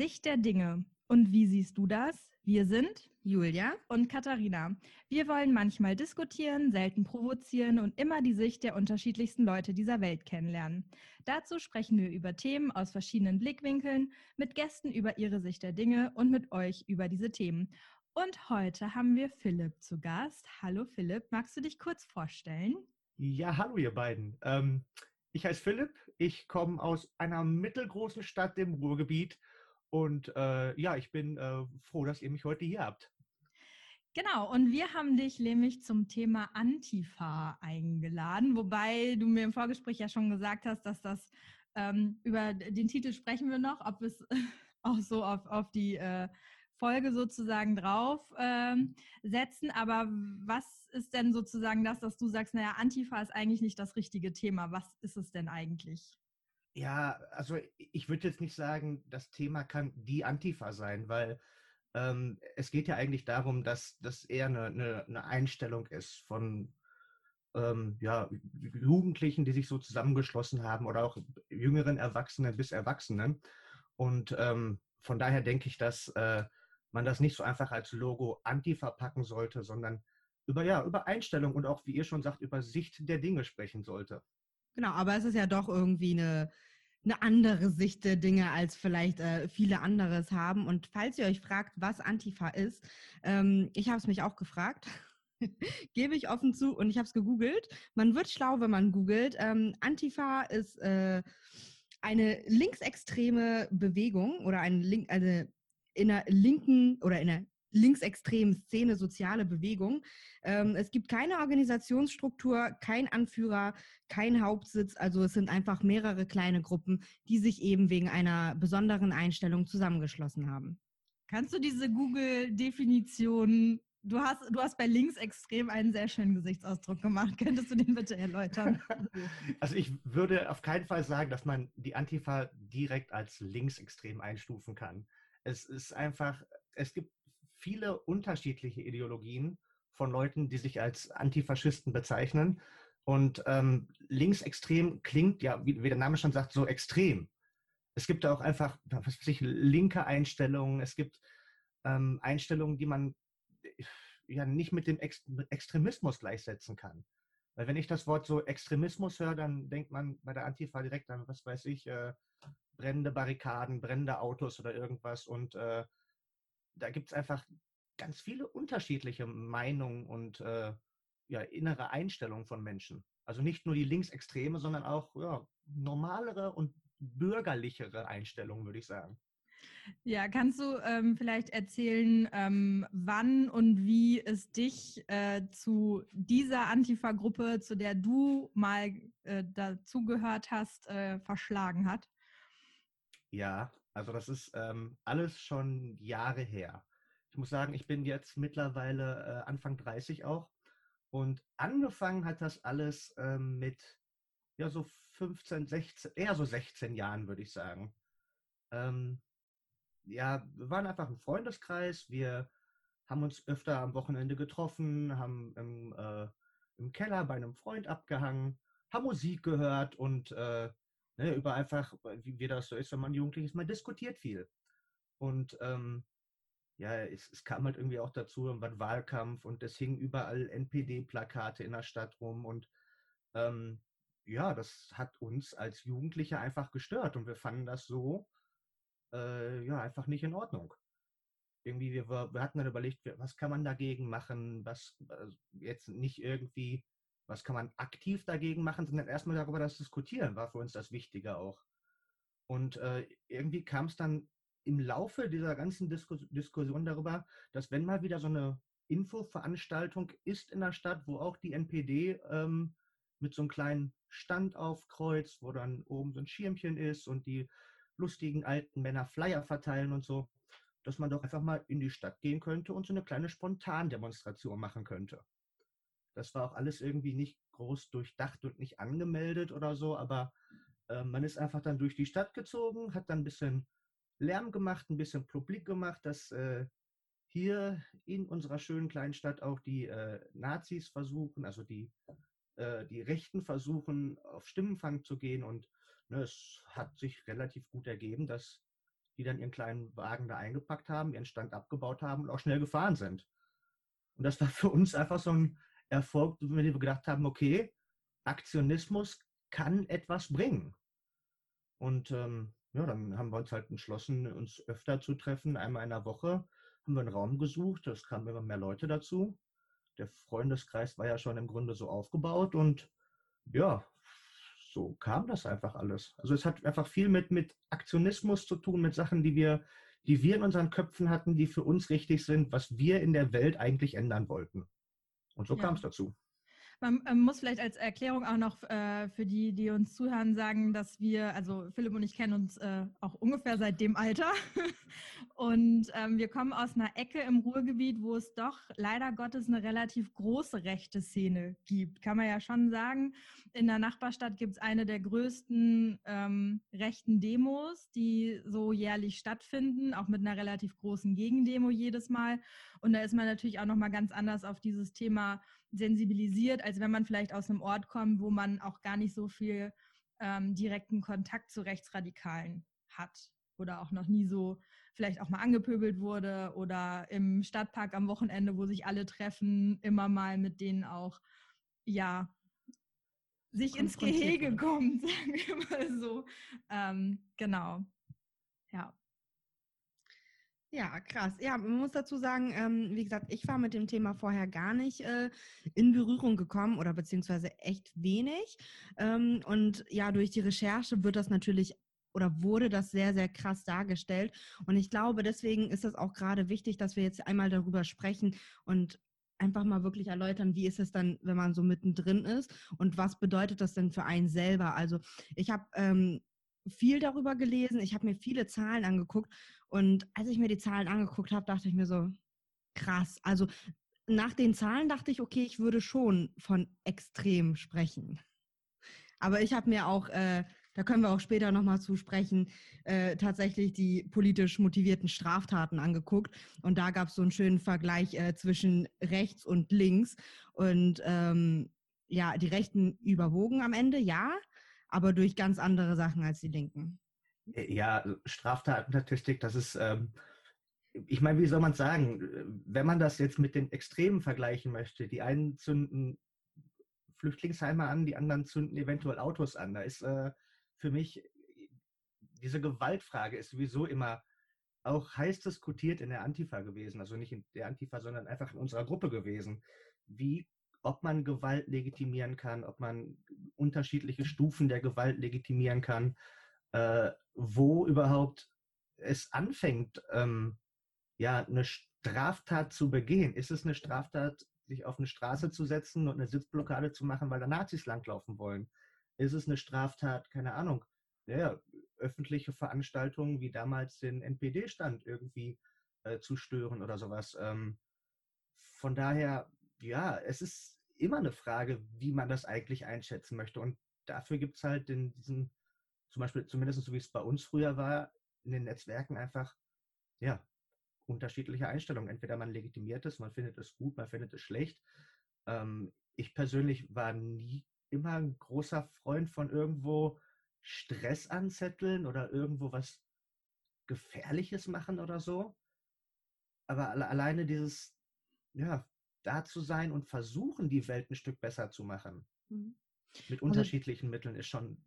Sicht der Dinge. Und wie siehst du das? Wir sind Julia und Katharina. Wir wollen manchmal diskutieren, selten provozieren und immer die Sicht der unterschiedlichsten Leute dieser Welt kennenlernen. Dazu sprechen wir über Themen aus verschiedenen Blickwinkeln, mit Gästen über ihre Sicht der Dinge und mit euch über diese Themen. Und heute haben wir Philipp zu Gast. Hallo Philipp, magst du dich kurz vorstellen? Ja, hallo ihr beiden. Ähm, ich heiße Philipp, ich komme aus einer mittelgroßen Stadt im Ruhrgebiet und äh, ja, ich bin äh, froh, dass ihr mich heute hier habt. Genau, und wir haben dich nämlich zum Thema Antifa eingeladen, wobei du mir im Vorgespräch ja schon gesagt hast, dass das ähm, über den Titel sprechen wir noch, ob es auch so auf, auf die äh, Folge sozusagen drauf ähm, setzen. Aber was ist denn sozusagen das, dass du sagst, naja, Antifa ist eigentlich nicht das richtige Thema. Was ist es denn eigentlich? Ja, also ich würde jetzt nicht sagen, das Thema kann die Antifa sein, weil ähm, es geht ja eigentlich darum, dass das eher eine, eine, eine, Einstellung ist von ähm, ja, Jugendlichen, die sich so zusammengeschlossen haben oder auch jüngeren Erwachsenen bis Erwachsenen. Und ähm, von daher denke ich, dass äh, man das nicht so einfach als Logo Antifa packen sollte, sondern über, ja, über Einstellung und auch, wie ihr schon sagt, über Sicht der Dinge sprechen sollte. Genau, aber es ist ja doch irgendwie eine, eine andere Sicht der Dinge, als vielleicht äh, viele anderes haben. Und falls ihr euch fragt, was Antifa ist, ähm, ich habe es mich auch gefragt. Gebe ich offen zu und ich habe es gegoogelt. Man wird schlau, wenn man googelt. Ähm, Antifa ist äh, eine linksextreme Bewegung oder eine, Link, eine in einer linken oder in einer linksextremen Szene, soziale Bewegung. Ähm, es gibt keine Organisationsstruktur, kein Anführer, kein Hauptsitz. Also es sind einfach mehrere kleine Gruppen, die sich eben wegen einer besonderen Einstellung zusammengeschlossen haben. Kannst du diese Google-Definition, du hast, du hast bei linksextrem einen sehr schönen Gesichtsausdruck gemacht. Könntest du den bitte erläutern? Also ich würde auf keinen Fall sagen, dass man die Antifa direkt als linksextrem einstufen kann. Es ist einfach, es gibt viele unterschiedliche Ideologien von Leuten, die sich als Antifaschisten bezeichnen. Und ähm, linksextrem klingt ja, wie, wie, der Name schon sagt, so extrem. Es gibt auch einfach, was weiß ich, linke Einstellungen. Es gibt ähm, Einstellungen, die man ja nicht mit dem Ex Extremismus gleichsetzen kann. Weil wenn ich das Wort so Extremismus höre, dann denkt man bei der Antifa direkt an, was weiß ich, äh, brennende Barrikaden, brennende Autos oder irgendwas. Und äh, da gibt es einfach ganz viele unterschiedliche Meinungen und äh, ja, innere Einstellungen von Menschen. Also nicht nur die Linksextreme, sondern auch ja, normalere und bürgerlichere Einstellungen, würde ich sagen. Ja, kannst du ähm, vielleicht erzählen, ähm, wann und wie es dich äh, zu dieser Antifa-Gruppe, zu der du mal äh, dazugehört hast, äh, verschlagen hat? Ja, also das ist ähm, alles schon Jahre her. Ich muss sagen, ich bin jetzt mittlerweile äh, Anfang 30 auch. Und angefangen hat das alles ähm, mit ja so 15, 16, eher so 16 Jahren, würde ich sagen. Ähm, ja, wir waren einfach ein Freundeskreis. Wir haben uns öfter am Wochenende getroffen, haben im, äh, im Keller bei einem Freund abgehangen, haben Musik gehört und äh, ne, über einfach, wie, wie das so ist, wenn man jugendlich ist, man diskutiert viel. Und ähm, ja, es, es, kam halt irgendwie auch dazu, irgendwann Wahlkampf und es hingen überall NPD-Plakate in der Stadt rum und ähm, ja, das hat uns als Jugendliche einfach gestört und wir fanden das so, äh, ja, einfach nicht in Ordnung. Irgendwie, wir, wir hatten dann überlegt, was kann man dagegen machen, was also jetzt nicht irgendwie was kann man aktiv dagegen machen, sondern erstmal darüber das Diskutieren war für uns das Wichtige auch. Und äh, irgendwie kam es dann im Laufe dieser ganzen Diskus Diskussion darüber, dass wenn mal wieder so eine Infoveranstaltung ist in der Stadt, wo auch die NPD ähm, mit so einem kleinen Stand aufkreuzt, wo dann oben so ein Schirmchen ist und die lustigen alten Männer Flyer verteilen und so, dass man doch einfach mal in die Stadt gehen könnte und so eine kleine Spontandemonstration machen könnte. Das war auch alles irgendwie nicht groß durchdacht und nicht angemeldet oder so, aber äh, man ist einfach dann durch die Stadt gezogen, hat dann ein bisschen Lärm gemacht, ein bisschen Publik gemacht, dass äh, hier in unserer schönen kleinen Stadt auch die äh, Nazis versuchen, also die, äh, die Rechten versuchen, auf Stimmenfang zu gehen. Und ne, es hat sich relativ gut ergeben, dass die dann ihren kleinen Wagen da eingepackt haben, ihren Stand abgebaut haben und auch schnell gefahren sind. Und das war für uns einfach so ein Erfolg, mit dem wir gedacht haben, okay, Aktionismus kann etwas bringen. Und ähm, ja, dann haben wir uns halt entschlossen, uns öfter zu treffen, einmal in der Woche. Haben wir einen Raum gesucht, es kamen immer mehr Leute dazu. Der Freundeskreis war ja schon im Grunde so aufgebaut und ja, so kam das einfach alles. Also es hat einfach viel mit, mit Aktionismus zu tun, mit Sachen, die wir, die wir in unseren Köpfen hatten, die für uns richtig sind, was wir in der Welt eigentlich ändern wollten. Und so ja. kam es dazu. Man äh, muss vielleicht als Erklärung auch noch äh, für die, die uns zuhören, sagen, dass wir, also Philipp und ich kennen uns äh, auch ungefähr seit dem Alter. und ähm, wir kommen aus einer Ecke im Ruhrgebiet, wo es doch leider Gottes eine relativ große rechte Szene gibt. Kann man ja schon sagen. In der Nachbarstadt gibt es eine der größten ähm, rechten Demos, die so jährlich stattfinden, auch mit einer relativ großen Gegendemo jedes Mal. Und da ist man natürlich auch nochmal ganz anders auf dieses Thema sensibilisiert, als wenn man vielleicht aus einem Ort kommt, wo man auch gar nicht so viel ähm, direkten Kontakt zu Rechtsradikalen hat oder auch noch nie so vielleicht auch mal angepöbelt wurde oder im Stadtpark am Wochenende, wo sich alle treffen, immer mal mit denen auch, ja, sich ins Gehege kommt, sagen wir mal so. Ähm, genau. Ja. Krass. Ja, man muss dazu sagen, ähm, wie gesagt, ich war mit dem Thema vorher gar nicht äh, in Berührung gekommen oder beziehungsweise echt wenig. Ähm, und ja, durch die Recherche wird das natürlich oder wurde das sehr, sehr krass dargestellt. Und ich glaube, deswegen ist es auch gerade wichtig, dass wir jetzt einmal darüber sprechen und einfach mal wirklich erläutern, wie ist es dann, wenn man so mittendrin ist und was bedeutet das denn für einen selber? Also ich habe ähm, viel darüber gelesen, ich habe mir viele Zahlen angeguckt und als ich mir die Zahlen angeguckt habe, dachte ich mir so, krass. Also nach den Zahlen dachte ich, okay, ich würde schon von extrem sprechen. Aber ich habe mir auch, äh, da können wir auch später nochmal zu sprechen, äh, tatsächlich die politisch motivierten Straftaten angeguckt. Und da gab es so einen schönen Vergleich äh, zwischen rechts und links. Und ähm, ja, die Rechten überwogen am Ende, ja, aber durch ganz andere Sachen als die Linken. Äh, ja, Straftatenstatistik, das ist, ähm, ich meine, wie soll man sagen, wenn man das jetzt mit den Extremen vergleichen möchte, die einen zünden Flüchtlingsheime an, die anderen zünden eventuell Autos an. Da ist äh, für mich diese Gewaltfrage ist sowieso immer auch heiß diskutiert in der Antifa gewesen, also nicht in der Antifa, sondern einfach in unserer Gruppe gewesen. Wie ob man Gewalt legitimieren kann, ob man unterschiedliche Stufen der Gewalt legitimieren kann, äh, wo überhaupt es anfängt, ähm, ja, eine Straftat zu begehen. Ist es eine Straftat, sich auf eine Straße zu setzen und eine Sitzblockade zu machen, weil da Nazis langlaufen wollen? Ist es eine Straftat, keine Ahnung, ja, öffentliche Veranstaltungen wie damals den NPD-Stand irgendwie äh, zu stören oder sowas? Ähm, von daher ja, es ist immer eine Frage, wie man das eigentlich einschätzen möchte. Und dafür gibt es halt in diesen, zum Beispiel, zumindest so wie es bei uns früher war, in den Netzwerken einfach, ja, unterschiedliche Einstellungen. Entweder man legitimiert es, man findet es gut, man findet es schlecht. Ähm, ich persönlich war nie immer ein großer Freund von irgendwo Stress anzetteln oder irgendwo was Gefährliches machen oder so. Aber alleine dieses, ja, da zu sein und versuchen, die Welt ein Stück besser zu machen. Mhm. Mit also unterschiedlichen also, Mitteln ist schon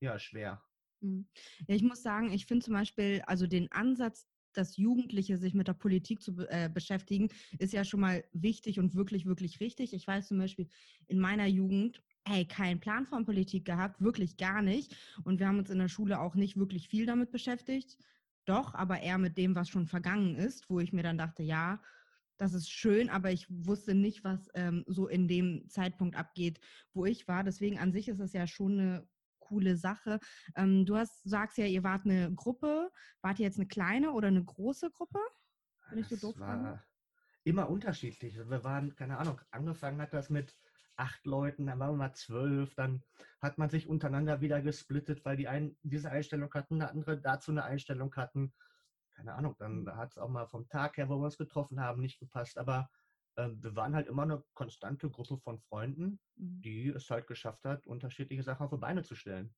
ja, schwer. Mhm. Ja, ich muss sagen, ich finde zum Beispiel, also den Ansatz, dass Jugendliche sich mit der Politik zu äh, beschäftigen, ist ja schon mal wichtig und wirklich, wirklich richtig. Ich weiß zum Beispiel in meiner Jugend, hey, keinen Plan von Politik gehabt, wirklich gar nicht. Und wir haben uns in der Schule auch nicht wirklich viel damit beschäftigt. Doch, aber eher mit dem, was schon vergangen ist, wo ich mir dann dachte, ja, das ist schön, aber ich wusste nicht, was ähm, so in dem Zeitpunkt abgeht, wo ich war. Deswegen an sich ist es ja schon eine coole Sache. Ähm, du hast, sagst ja, ihr wart eine Gruppe. Wart ihr jetzt eine kleine oder eine große Gruppe? Wenn ich so doof war immer unterschiedlich. Wir waren, keine Ahnung, angefangen hat das mit acht Leuten, dann waren wir mal zwölf, dann hat man sich untereinander wieder gesplittet, weil die einen diese Einstellung hatten, eine andere dazu eine Einstellung hatten keine Ahnung, dann mhm. hat es auch mal vom Tag her, wo wir uns getroffen haben, nicht gepasst. Aber wir waren halt immer eine konstante Gruppe von Freunden, mhm. die es halt geschafft hat, unterschiedliche Sachen auf die Beine zu stellen.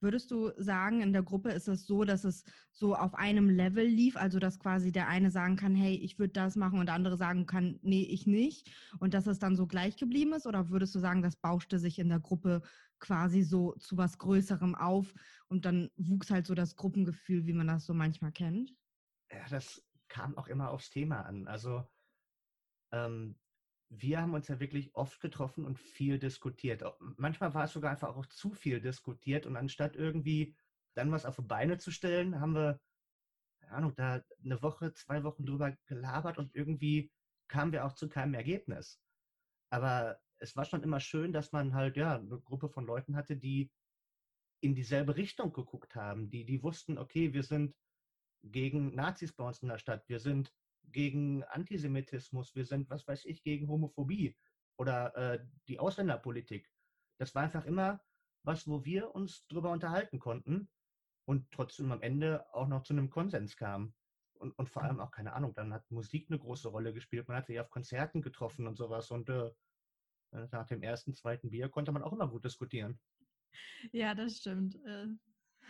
Würdest du sagen, in der Gruppe ist es so, dass es so auf einem Level lief, also dass quasi der eine sagen kann, hey, ich würde das machen und der andere sagen kann, nee, ich nicht und dass es dann so gleich geblieben ist? Oder würdest du sagen, das bauschte sich in der Gruppe quasi so zu was Größerem auf und dann wuchs halt so das Gruppengefühl, wie man das so manchmal kennt? Ja, das kam auch immer aufs Thema an. Also ähm, wir haben uns ja wirklich oft getroffen und viel diskutiert. Manchmal war es sogar einfach auch zu viel diskutiert und anstatt irgendwie dann was auf die Beine zu stellen, haben wir, keine Ahnung, da eine Woche, zwei Wochen drüber gelabert und irgendwie kamen wir auch zu keinem Ergebnis. Aber es war schon immer schön, dass man halt, ja, eine Gruppe von Leuten hatte, die in dieselbe Richtung geguckt haben, die, die wussten, okay, wir sind gegen Nazis bei uns in der Stadt, wir sind gegen Antisemitismus, wir sind, was weiß ich, gegen Homophobie oder äh, die Ausländerpolitik. Das war einfach immer was, wo wir uns drüber unterhalten konnten und trotzdem am Ende auch noch zu einem Konsens kamen. Und, und vor allem auch, keine Ahnung, dann hat Musik eine große Rolle gespielt. Man hat sich auf Konzerten getroffen und sowas. Und äh, nach dem ersten, zweiten Bier konnte man auch immer gut diskutieren. Ja, das stimmt. Äh,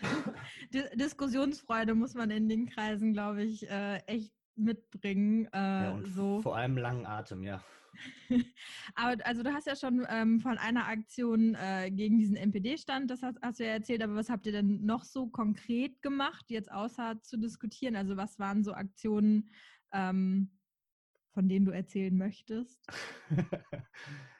Diskussionsfreude muss man in den Kreisen, glaube ich, äh, echt mitbringen. Äh, ja, so. Vor allem langen Atem, ja. aber also du hast ja schon ähm, von einer Aktion äh, gegen diesen NPD-Stand, das hast, hast, du ja erzählt, aber was habt ihr denn noch so konkret gemacht, jetzt außer zu diskutieren? Also was waren so Aktionen, ähm, von denen du erzählen möchtest?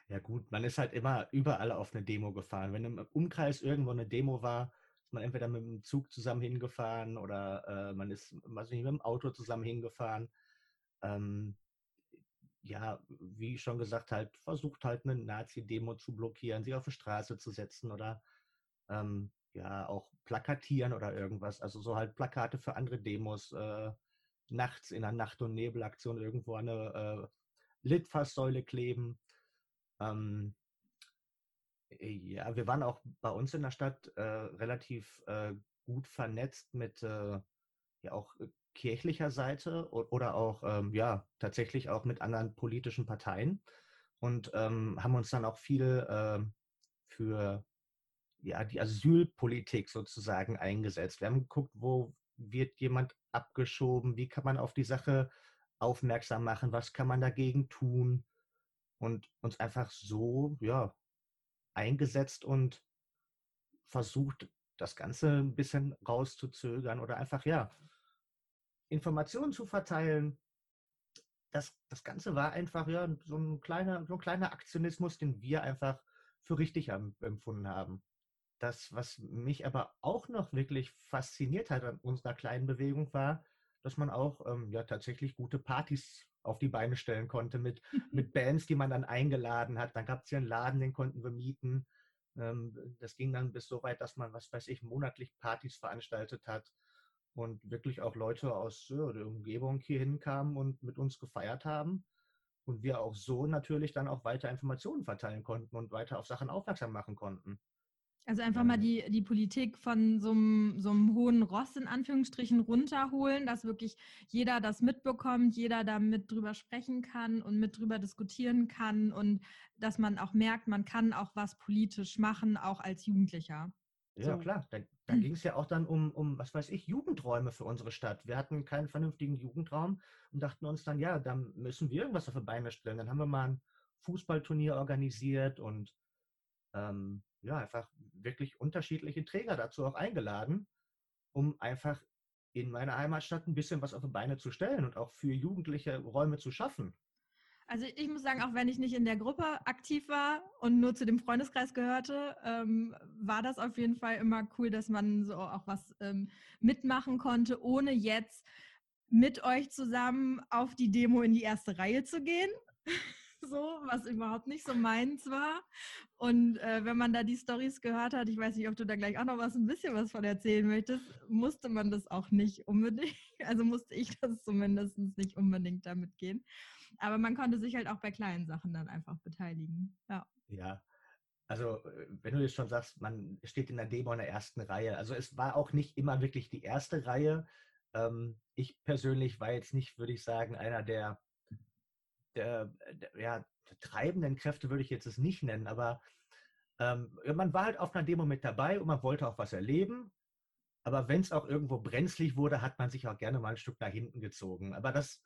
ja gut, man ist halt immer überall auf eine Demo gefahren. Wenn im Umkreis irgendwo eine Demo war, ist man entweder mit dem Zug zusammen hingefahren oder äh, man ist also nicht, mit dem Auto zusammen hingefahren. Ähm, ja, wie schon gesagt, halt versucht halt eine Nazi-Demo zu blockieren, sie auf die Straße zu setzen oder ähm, ja auch plakatieren oder irgendwas. Also so halt Plakate für andere Demos, äh, nachts in einer Nacht- und Nebelaktion irgendwo eine äh, Litfaßsäule kleben. Ähm, ja, wir waren auch bei uns in der Stadt äh, relativ äh, gut vernetzt mit äh, ja auch äh, kirchlicher Seite oder auch ähm, ja tatsächlich auch mit anderen politischen Parteien und ähm, haben uns dann auch viel ähm, für ja die Asylpolitik sozusagen eingesetzt. Wir haben geguckt, wo wird jemand abgeschoben, wie kann man auf die Sache aufmerksam machen, was kann man dagegen tun und uns einfach so ja eingesetzt und versucht, das Ganze ein bisschen rauszuzögern oder einfach, ja, Informationen zu verteilen. Das, das Ganze war einfach ja so ein kleiner, so ein kleiner Aktionismus, den wir einfach für richtig empfunden haben. Das, was mich aber auch noch wirklich fasziniert hat an unserer kleinen Bewegung, war, dass man auch ähm, ja tatsächlich gute Partys auf die Beine stellen konnte mit, mit Bands, die man dann eingeladen hat. Dann gab es hier einen Laden, den konnten wir mieten. Ähm, das ging dann bis so weit, dass man, was weiß ich, monatlich Partys veranstaltet hat und wirklich auch Leute aus ja, der Umgebung hier hinkamen und mit uns gefeiert haben. Und wir auch so natürlich dann auch weiter Informationen verteilen konnten und weiter auf Sachen aufmerksam machen konnten. Also einfach mal die, die Politik von so einem, so einem hohen Ross in Anführungsstrichen runterholen, dass wirklich jeder das mitbekommt, jeder damit drüber sprechen kann und mit drüber diskutieren kann und dass man auch merkt, man kann auch was politisch machen, auch als Jugendlicher. Ja, so. klar. Da, da ging es ja auch dann um, um, was weiß ich, Jugendräume für unsere Stadt. Wir hatten keinen vernünftigen Jugendraum und dachten uns dann, ja, da müssen wir irgendwas auf die Beine stellen. Dann haben wir mal ein Fußballturnier organisiert und ähm, ja, einfach wirklich unterschiedliche Träger dazu auch eingeladen, um einfach in meiner Heimatstadt ein bisschen was auf die Beine zu stellen und auch für Jugendliche Räume zu schaffen. Also ich muss sagen, auch wenn ich nicht in der Gruppe aktiv war und nur zu dem Freundeskreis gehörte, ähm, war das auf jeden Fall immer cool, dass man so auch was ähm, mitmachen konnte, ohne jetzt mit euch zusammen auf die Demo in die erste Reihe zu gehen. So, was überhaupt nicht so meins war. Und äh, wenn man da die Stories gehört hat, ich weiß nicht, ob du da gleich auch noch was ein bisschen was von erzählen möchtest, musste man das auch nicht unbedingt. Also musste ich das zumindest nicht unbedingt damit gehen. Aber man konnte sich halt auch bei kleinen Sachen dann einfach beteiligen. Ja. Ja. Also, wenn du jetzt schon sagst, man steht in der Demo in der ersten Reihe. Also, es war auch nicht immer wirklich die erste Reihe. Ähm, ich persönlich war jetzt nicht, würde ich sagen, einer der der, der, ja, treibenden Kräfte würde ich jetzt es nicht nennen, aber ähm, man war halt auf einer Demo mit dabei und man wollte auch was erleben. Aber wenn es auch irgendwo brenzlig wurde, hat man sich auch gerne mal ein Stück nach hinten gezogen. Aber das,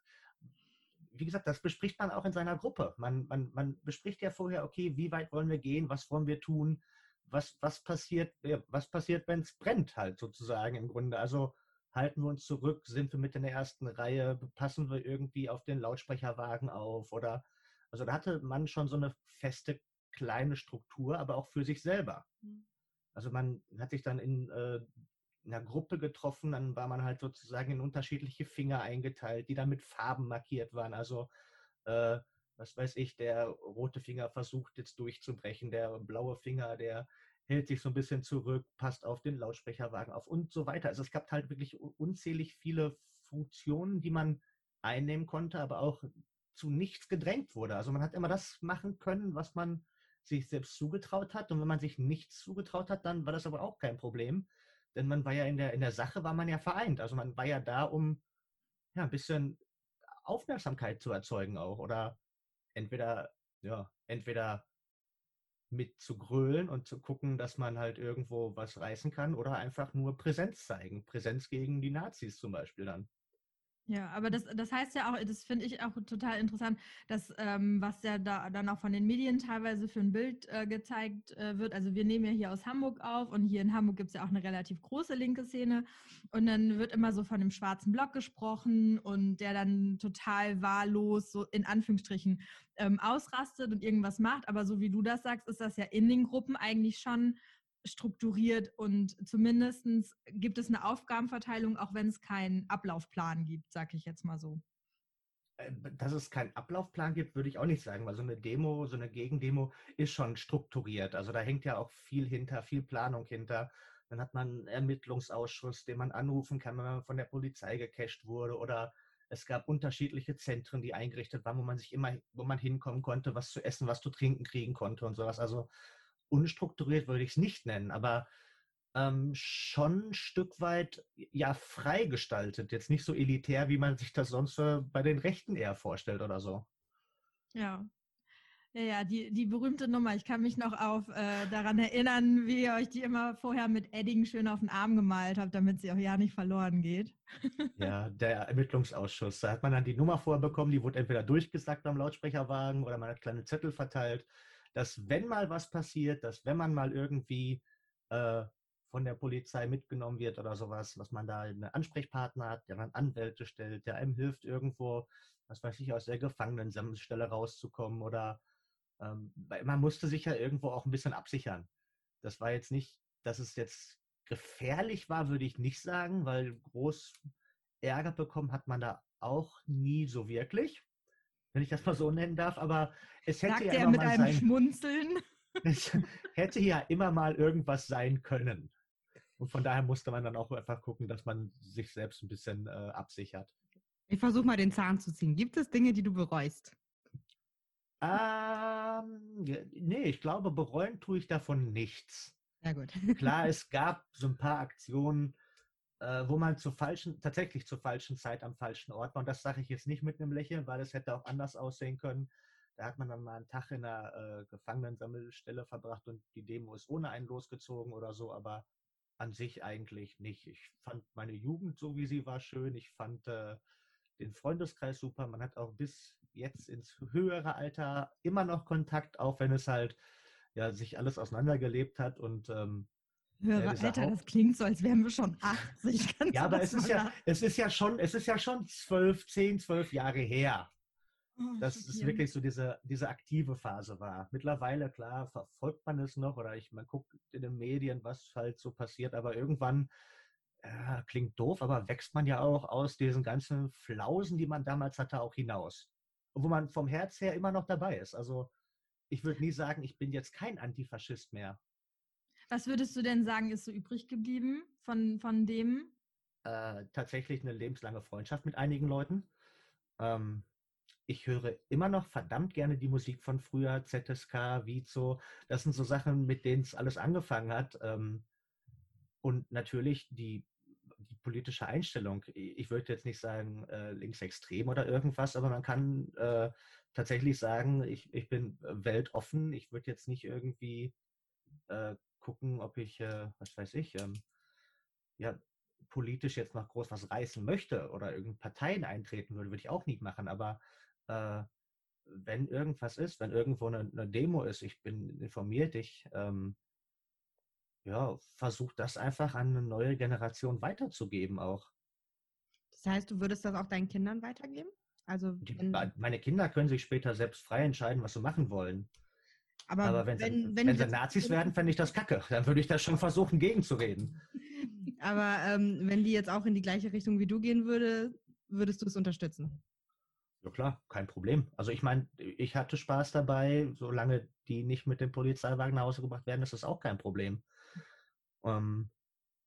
wie gesagt, das bespricht man auch in seiner Gruppe. Man, man, man bespricht ja vorher, okay, wie weit wollen wir gehen, was wollen wir tun, was, was passiert, was passiert, wenn es brennt, halt sozusagen im Grunde. Also halten wir uns zurück, sind wir mit in der ersten Reihe, passen wir irgendwie auf den Lautsprecherwagen auf oder also da hatte man schon so eine feste kleine Struktur, aber auch für sich selber. Mhm. Also man hat sich dann in, äh, in einer Gruppe getroffen, dann war man halt sozusagen in unterschiedliche Finger eingeteilt, die dann mit Farben markiert waren. Also äh, was weiß ich, der rote Finger versucht jetzt durchzubrechen, der blaue Finger, der hält sich so ein bisschen zurück, passt auf den Lautsprecherwagen auf und so weiter. Also es gab halt wirklich unzählig viele Funktionen, die man einnehmen konnte, aber auch zu nichts gedrängt wurde. Also man hat immer das machen können, was man sich selbst zugetraut hat. Und wenn man sich nichts zugetraut hat, dann war das aber auch kein Problem. Denn man war ja in der, in der Sache, war man ja vereint. Also man war ja da, um ja, ein bisschen Aufmerksamkeit zu erzeugen auch. Oder entweder, ja, entweder mit zu grölen und zu gucken, dass man halt irgendwo was reißen kann oder einfach nur Präsenz zeigen. Präsenz gegen die Nazis zum Beispiel dann. Ja, aber das, das heißt ja auch, das finde ich auch total interessant, dass ähm, was ja da dann auch von den Medien teilweise für ein Bild äh, gezeigt äh, wird. Also wir nehmen ja hier aus Hamburg auf und hier in Hamburg gibt es ja auch eine relativ große linke Szene und dann wird immer so von dem schwarzen Block gesprochen und der dann total wahllos, so in Anführungsstrichen, ähm, ausrastet und irgendwas macht. Aber so wie du das sagst, ist das ja in den Gruppen eigentlich schon strukturiert und zumindest gibt es eine Aufgabenverteilung, auch wenn es keinen Ablaufplan gibt, sage ich jetzt mal so. Äh, dass es keinen Ablaufplan gibt, würde ich auch nicht sagen, weil so eine Demo, so eine Gegendemo ist schon strukturiert. Also da hängt ja auch viel hinter, viel Planung hinter. Dann hat man einen Ermittlungsausschuss, den man anrufen kann, wenn man von der Polizei gecasht wurde oder es gab unterschiedliche Zentren, die eingerichtet waren, wo man sich immer, wo man hinkommen konnte, was zu essen, was zu trinken kriegen konnte und sowas. Also unstrukturiert würde ich es nicht nennen, aber ähm, schon ein Stück weit ja freigestaltet. Jetzt nicht so elitär, wie man sich das sonst bei den Rechten eher vorstellt oder so. Ja. Ja, ja, die, die berühmte Nummer. Ich kann mich noch auf äh, daran erinnern, wie ihr euch die immer vorher mit Edding schön auf den Arm gemalt habt, damit sie auch ja nicht verloren geht. ja, der Ermittlungsausschuss. Da hat man dann die Nummer vorbekommen, die wurde entweder durchgesagt am Lautsprecherwagen oder man hat kleine Zettel verteilt dass wenn mal was passiert, dass wenn man mal irgendwie äh, von der Polizei mitgenommen wird oder sowas, was man da einen Ansprechpartner hat, der dann Anwälte stellt, der einem hilft, irgendwo, was weiß ich, aus der Gefangenenstelle rauszukommen oder ähm, man musste sich ja irgendwo auch ein bisschen absichern. Das war jetzt nicht, dass es jetzt gefährlich war, würde ich nicht sagen, weil groß Ärger bekommen hat man da auch nie so wirklich wenn ich das mal so nennen darf, aber es hätte Sagt ja er immer mit mal einem sein, Schmunzeln. Es hätte ja immer mal irgendwas sein können. Und von daher musste man dann auch einfach gucken, dass man sich selbst ein bisschen äh, absichert. Ich versuche mal den Zahn zu ziehen. Gibt es Dinge, die du bereust? Ähm, nee, ich glaube, bereuen tue ich davon nichts. Ja, gut. Klar, es gab so ein paar Aktionen, äh, wo man zur falschen, tatsächlich zur falschen Zeit am falschen Ort war. Und das sage ich jetzt nicht mit einem Lächeln, weil es hätte auch anders aussehen können. Da hat man dann mal einen Tag in einer äh, Gefangenensammelstelle verbracht und die Demo ist ohne einen losgezogen oder so, aber an sich eigentlich nicht. Ich fand meine Jugend so, wie sie war, schön. Ich fand äh, den Freundeskreis super. Man hat auch bis jetzt ins höhere Alter immer noch Kontakt, auch wenn es halt ja sich alles auseinandergelebt hat und ähm, Höre, ja, Alter, das klingt so, als wären wir schon 80. ja, aber es ist ja, es ist ja schon, es ist ja schon zwölf, zehn, zwölf Jahre her. Oh, dass es wirklich so diese, diese aktive Phase war. Mittlerweile, klar, verfolgt man es noch oder ich, man guckt in den Medien, was halt so passiert, aber irgendwann, äh, klingt doof, aber wächst man ja auch aus diesen ganzen Flausen, die man damals hatte, auch hinaus. Und wo man vom Herz her immer noch dabei ist. Also ich würde nie sagen, ich bin jetzt kein Antifaschist mehr. Was würdest du denn sagen, ist so übrig geblieben von, von dem? Äh, tatsächlich eine lebenslange Freundschaft mit einigen Leuten. Ähm, ich höre immer noch verdammt gerne die Musik von früher, ZSK, Vizo. Das sind so Sachen, mit denen es alles angefangen hat. Ähm, und natürlich die, die politische Einstellung. Ich würde jetzt nicht sagen äh, linksextrem oder irgendwas, aber man kann äh, tatsächlich sagen, ich, ich bin weltoffen. Ich würde jetzt nicht irgendwie äh, gucken, ob ich, äh, was weiß ich, ähm, ja, politisch jetzt noch groß was reißen möchte oder irgendeine Parteien eintreten würde, würde ich auch nicht machen. Aber äh, wenn irgendwas ist, wenn irgendwo eine, eine, Demo ist, ich bin informiert, ich ähm, ja, versuche das einfach an eine neue Generation weiterzugeben auch. Das heißt, du würdest das auch deinen Kindern weitergeben? Also Die, meine Kinder können sich später selbst frei entscheiden, was sie machen wollen. Aber, Aber wenn, wenn, sie, wenn, wenn sie Nazis werden, fände ich das kacke. Dann würde ich das schon versuchen, gegenzureden. Aber ähm, wenn die jetzt auch in die gleiche Richtung wie du gehen würde, würdest du es unterstützen? Ja klar, kein Problem. Also ich meine, ich hatte Spaß dabei, solange die nicht mit dem Polizeiwagen nach Hause gebracht werden, ist das auch kein Problem. Ähm,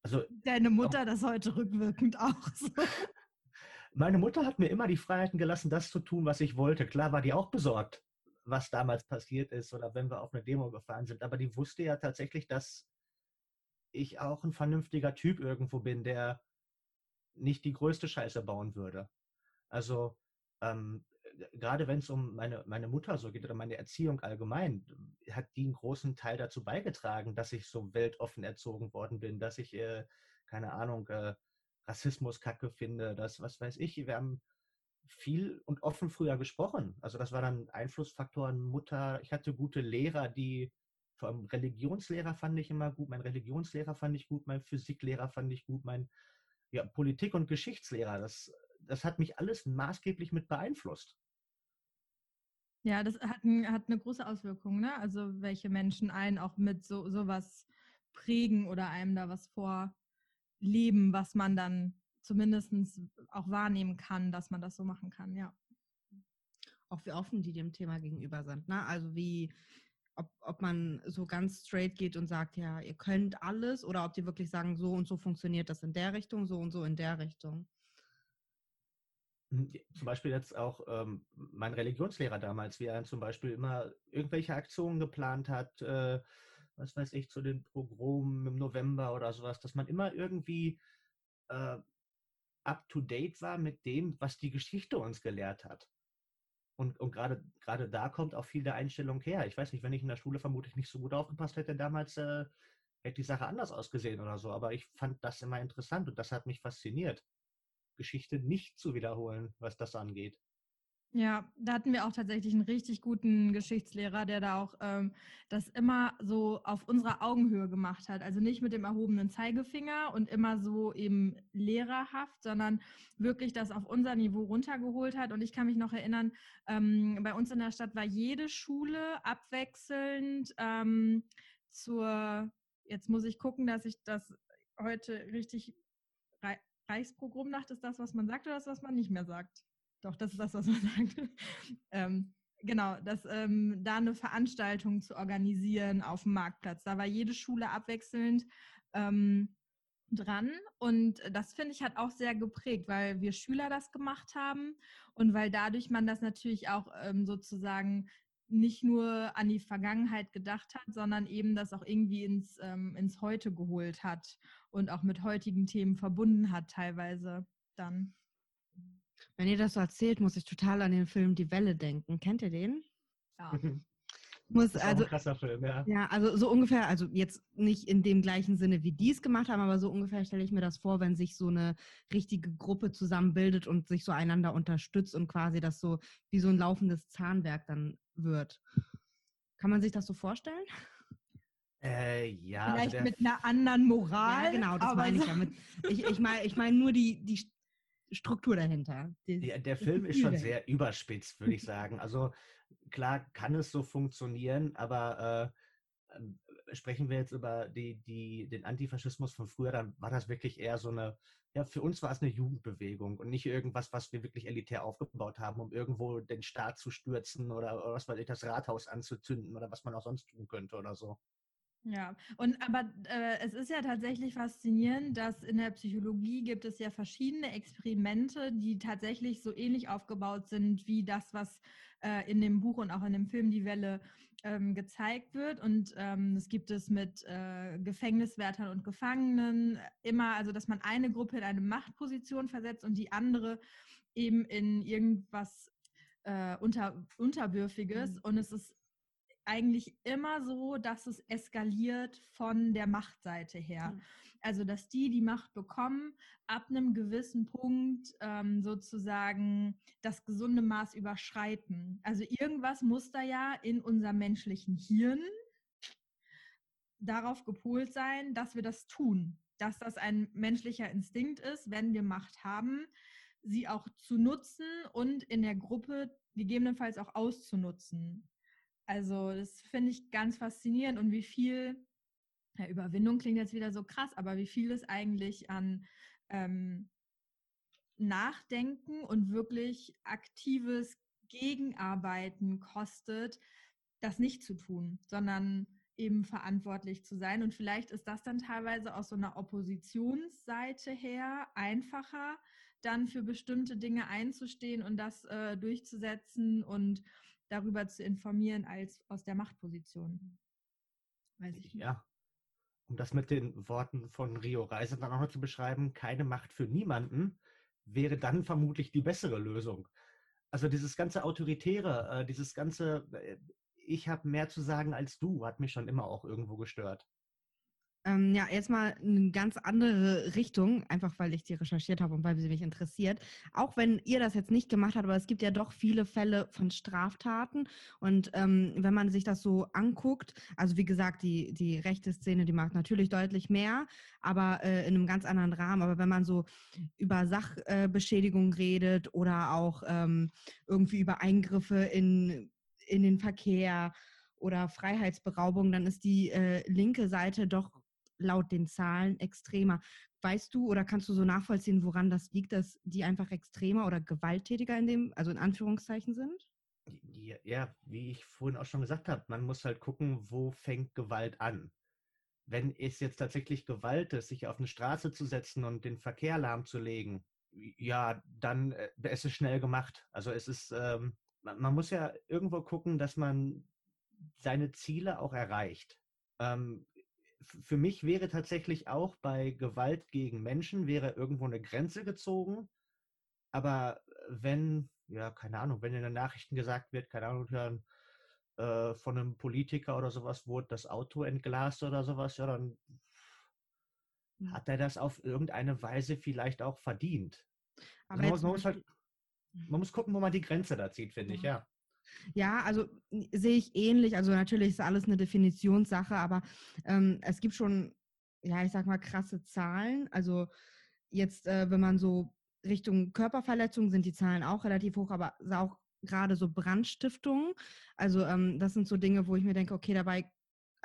also, Deine Mutter auch, das heute rückwirkend auch so. Meine Mutter hat mir immer die Freiheiten gelassen, das zu tun, was ich wollte. Klar war die auch besorgt, was damals passiert ist oder wenn wir auf eine Demo gefahren sind. Aber die wusste ja tatsächlich, dass ich auch ein vernünftiger Typ irgendwo bin, der nicht die größte Scheiße bauen würde. Also ähm, gerade wenn es um meine, meine Mutter so geht oder meine Erziehung allgemein, hat die einen großen Teil dazu beigetragen, dass ich so weltoffen erzogen worden bin, dass ich, äh, keine Ahnung, äh, Rassismus kacke finde, das, was weiß ich, wir haben viel und offen früher gesprochen. Also das war dann Einflussfaktoren Mutter. Ich hatte gute Lehrer, die vor allem Religionslehrer fand ich immer gut, mein Religionslehrer fand ich gut, mein Physiklehrer fand ich gut, mein ja, Politik- und Geschichtslehrer. Das, das hat mich alles maßgeblich mit beeinflusst. Ja, das hat, ein, hat eine große Auswirkung, ne? Also welche Menschen einen auch mit so sowas prägen oder einem da was vorleben, was man dann zumindest auch wahrnehmen kann, dass man das so machen kann, ja. Auch wie offen die dem Thema gegenüber sind, ne? Also wie, ob, ob man so ganz straight geht und sagt, ja, ihr könnt alles, oder ob die wirklich sagen, so und so funktioniert das in der Richtung, so und so in der Richtung. Hm, zum Beispiel jetzt auch ähm, mein Religionslehrer damals, wie er zum Beispiel immer irgendwelche Aktionen geplant hat, äh, was weiß ich, zu den Pogromen im November oder sowas, dass man immer irgendwie äh, up-to-date war mit dem, was die Geschichte uns gelehrt hat. Und, und gerade, gerade da kommt auch viel der Einstellung her. Ich weiß nicht, wenn ich in der Schule vermutlich nicht so gut aufgepasst hätte damals, äh, hätte die Sache anders ausgesehen oder so. Aber ich fand das immer interessant und das hat mich fasziniert, Geschichte nicht zu wiederholen, was das angeht. Ja, da hatten wir auch tatsächlich einen richtig guten Geschichtslehrer, der da auch ähm, das immer so auf unserer Augenhöhe gemacht hat. Also nicht mit dem erhobenen Zeigefinger und immer so eben lehrerhaft, sondern wirklich das auf unser Niveau runtergeholt hat. Und ich kann mich noch erinnern, ähm, bei uns in der Stadt war jede Schule abwechselnd ähm, zur, jetzt muss ich gucken, dass ich das heute richtig, Reichspogromnacht ist das, was man sagt oder das, was man nicht mehr sagt? Doch, das ist das, was man sagt. ähm, genau, das, ähm, da eine Veranstaltung zu organisieren auf dem Marktplatz. Da war jede Schule abwechselnd ähm, dran und das finde ich hat auch sehr geprägt, weil wir Schüler das gemacht haben und weil dadurch man das natürlich auch ähm, sozusagen nicht nur an die Vergangenheit gedacht hat, sondern eben das auch irgendwie ins, ähm, ins Heute geholt hat und auch mit heutigen Themen verbunden hat teilweise dann. Wenn ihr das so erzählt, muss ich total an den Film Die Welle denken. Kennt ihr den? Ja. muss das ist also ein krasser Film, ja. Ja, also so ungefähr, also jetzt nicht in dem gleichen Sinne, wie die es gemacht haben, aber so ungefähr stelle ich mir das vor, wenn sich so eine richtige Gruppe zusammenbildet und sich so einander unterstützt und quasi das so wie so ein laufendes Zahnwerk dann wird. Kann man sich das so vorstellen? Äh, ja. Also Vielleicht also mit einer anderen Moral. Ja, genau, das meine ich damit. Ich, ich meine ich mein nur die, die Struktur dahinter. Der, der Film ist schon sehr überspitzt, würde ich sagen. Also klar kann es so funktionieren, aber äh, ähm, sprechen wir jetzt über die, die, den Antifaschismus von früher, dann war das wirklich eher so eine, ja, für uns war es eine Jugendbewegung und nicht irgendwas, was wir wirklich elitär aufgebaut haben, um irgendwo den Staat zu stürzen oder, oder was weiß ich, das Rathaus anzuzünden oder was man auch sonst tun könnte oder so. Ja, und aber äh, es ist ja tatsächlich faszinierend, dass in der Psychologie gibt es ja verschiedene Experimente, die tatsächlich so ähnlich aufgebaut sind wie das, was äh, in dem Buch und auch in dem Film Die Welle ähm, gezeigt wird. Und ähm, das gibt es mit äh, Gefängniswärtern und Gefangenen immer, also dass man eine Gruppe in eine Machtposition versetzt und die andere eben in irgendwas äh, unter, Unterwürfiges. Mhm. Und es ist eigentlich immer so, dass es eskaliert von der Machtseite her. Mhm. Also, dass die die Macht bekommen, ab einem gewissen Punkt ähm, sozusagen das gesunde Maß überschreiten. Also irgendwas muss da ja in unserem menschlichen Hirn darauf gepolt sein, dass wir das tun, dass das ein menschlicher Instinkt ist, wenn wir Macht haben, sie auch zu nutzen und in der Gruppe gegebenenfalls auch auszunutzen. Also das finde ich ganz faszinierend und wie viel, ja, Überwindung klingt jetzt wieder so krass, aber wie viel es eigentlich an ähm, Nachdenken und wirklich aktives Gegenarbeiten kostet, das nicht zu tun, sondern eben verantwortlich zu sein. Und vielleicht ist das dann teilweise aus so einer Oppositionsseite her einfacher, dann für bestimmte Dinge einzustehen und das äh, durchzusetzen und darüber zu informieren, als aus der Machtposition. Weiß ich ja. Um das mit den Worten von Rio Reise dann auch noch zu beschreiben, keine Macht für niemanden wäre dann vermutlich die bessere Lösung. Also dieses ganze Autoritäre, äh, dieses ganze äh, ich habe mehr zu sagen als du, hat mich schon immer auch irgendwo gestört. Ähm, ja, jetzt mal eine ganz andere Richtung, einfach weil ich die recherchiert habe und weil sie mich interessiert. Auch wenn ihr das jetzt nicht gemacht habt, aber es gibt ja doch viele Fälle von Straftaten. Und ähm, wenn man sich das so anguckt, also wie gesagt, die, die rechte Szene, die macht natürlich deutlich mehr, aber äh, in einem ganz anderen Rahmen. Aber wenn man so über Sachbeschädigung äh, redet oder auch ähm, irgendwie über Eingriffe in in den Verkehr oder Freiheitsberaubung, dann ist die äh, linke Seite doch laut den Zahlen extremer. Weißt du oder kannst du so nachvollziehen, woran das liegt, dass die einfach extremer oder gewalttätiger in dem, also in Anführungszeichen sind? Ja, ja wie ich vorhin auch schon gesagt habe, man muss halt gucken, wo fängt Gewalt an. Wenn es jetzt tatsächlich Gewalt ist, sich auf eine Straße zu setzen und den Verkehr lahmzulegen, ja, dann äh, ist es schnell gemacht. Also es ist, ähm, man, man, muss ja irgendwo gucken, dass man seine Ziele auch erreicht. Ähm, für mich wäre tatsächlich auch bei Gewalt gegen Menschen wäre irgendwo eine Grenze gezogen. Aber wenn, ja, keine Ahnung, wenn in den Nachrichten gesagt wird, keine Ahnung, hören, äh, von einem Politiker oder sowas wurde das Auto entglast oder sowas, ja, dann hm. hat er das auf irgendeine Weise vielleicht auch verdient. Aber man, muss, man muss halt man muss gucken, wo man die Grenze da zieht, finde ja. ich, ja. Ja, also sehe ich ähnlich. Also natürlich ist alles eine Definitionssache, aber ähm, es gibt schon, ja, ich sag mal, krasse Zahlen. Also jetzt, äh, wenn man so Richtung Körperverletzungen sind die Zahlen auch relativ hoch, aber auch gerade so Brandstiftungen. Also ähm, das sind so Dinge, wo ich mir denke, okay, dabei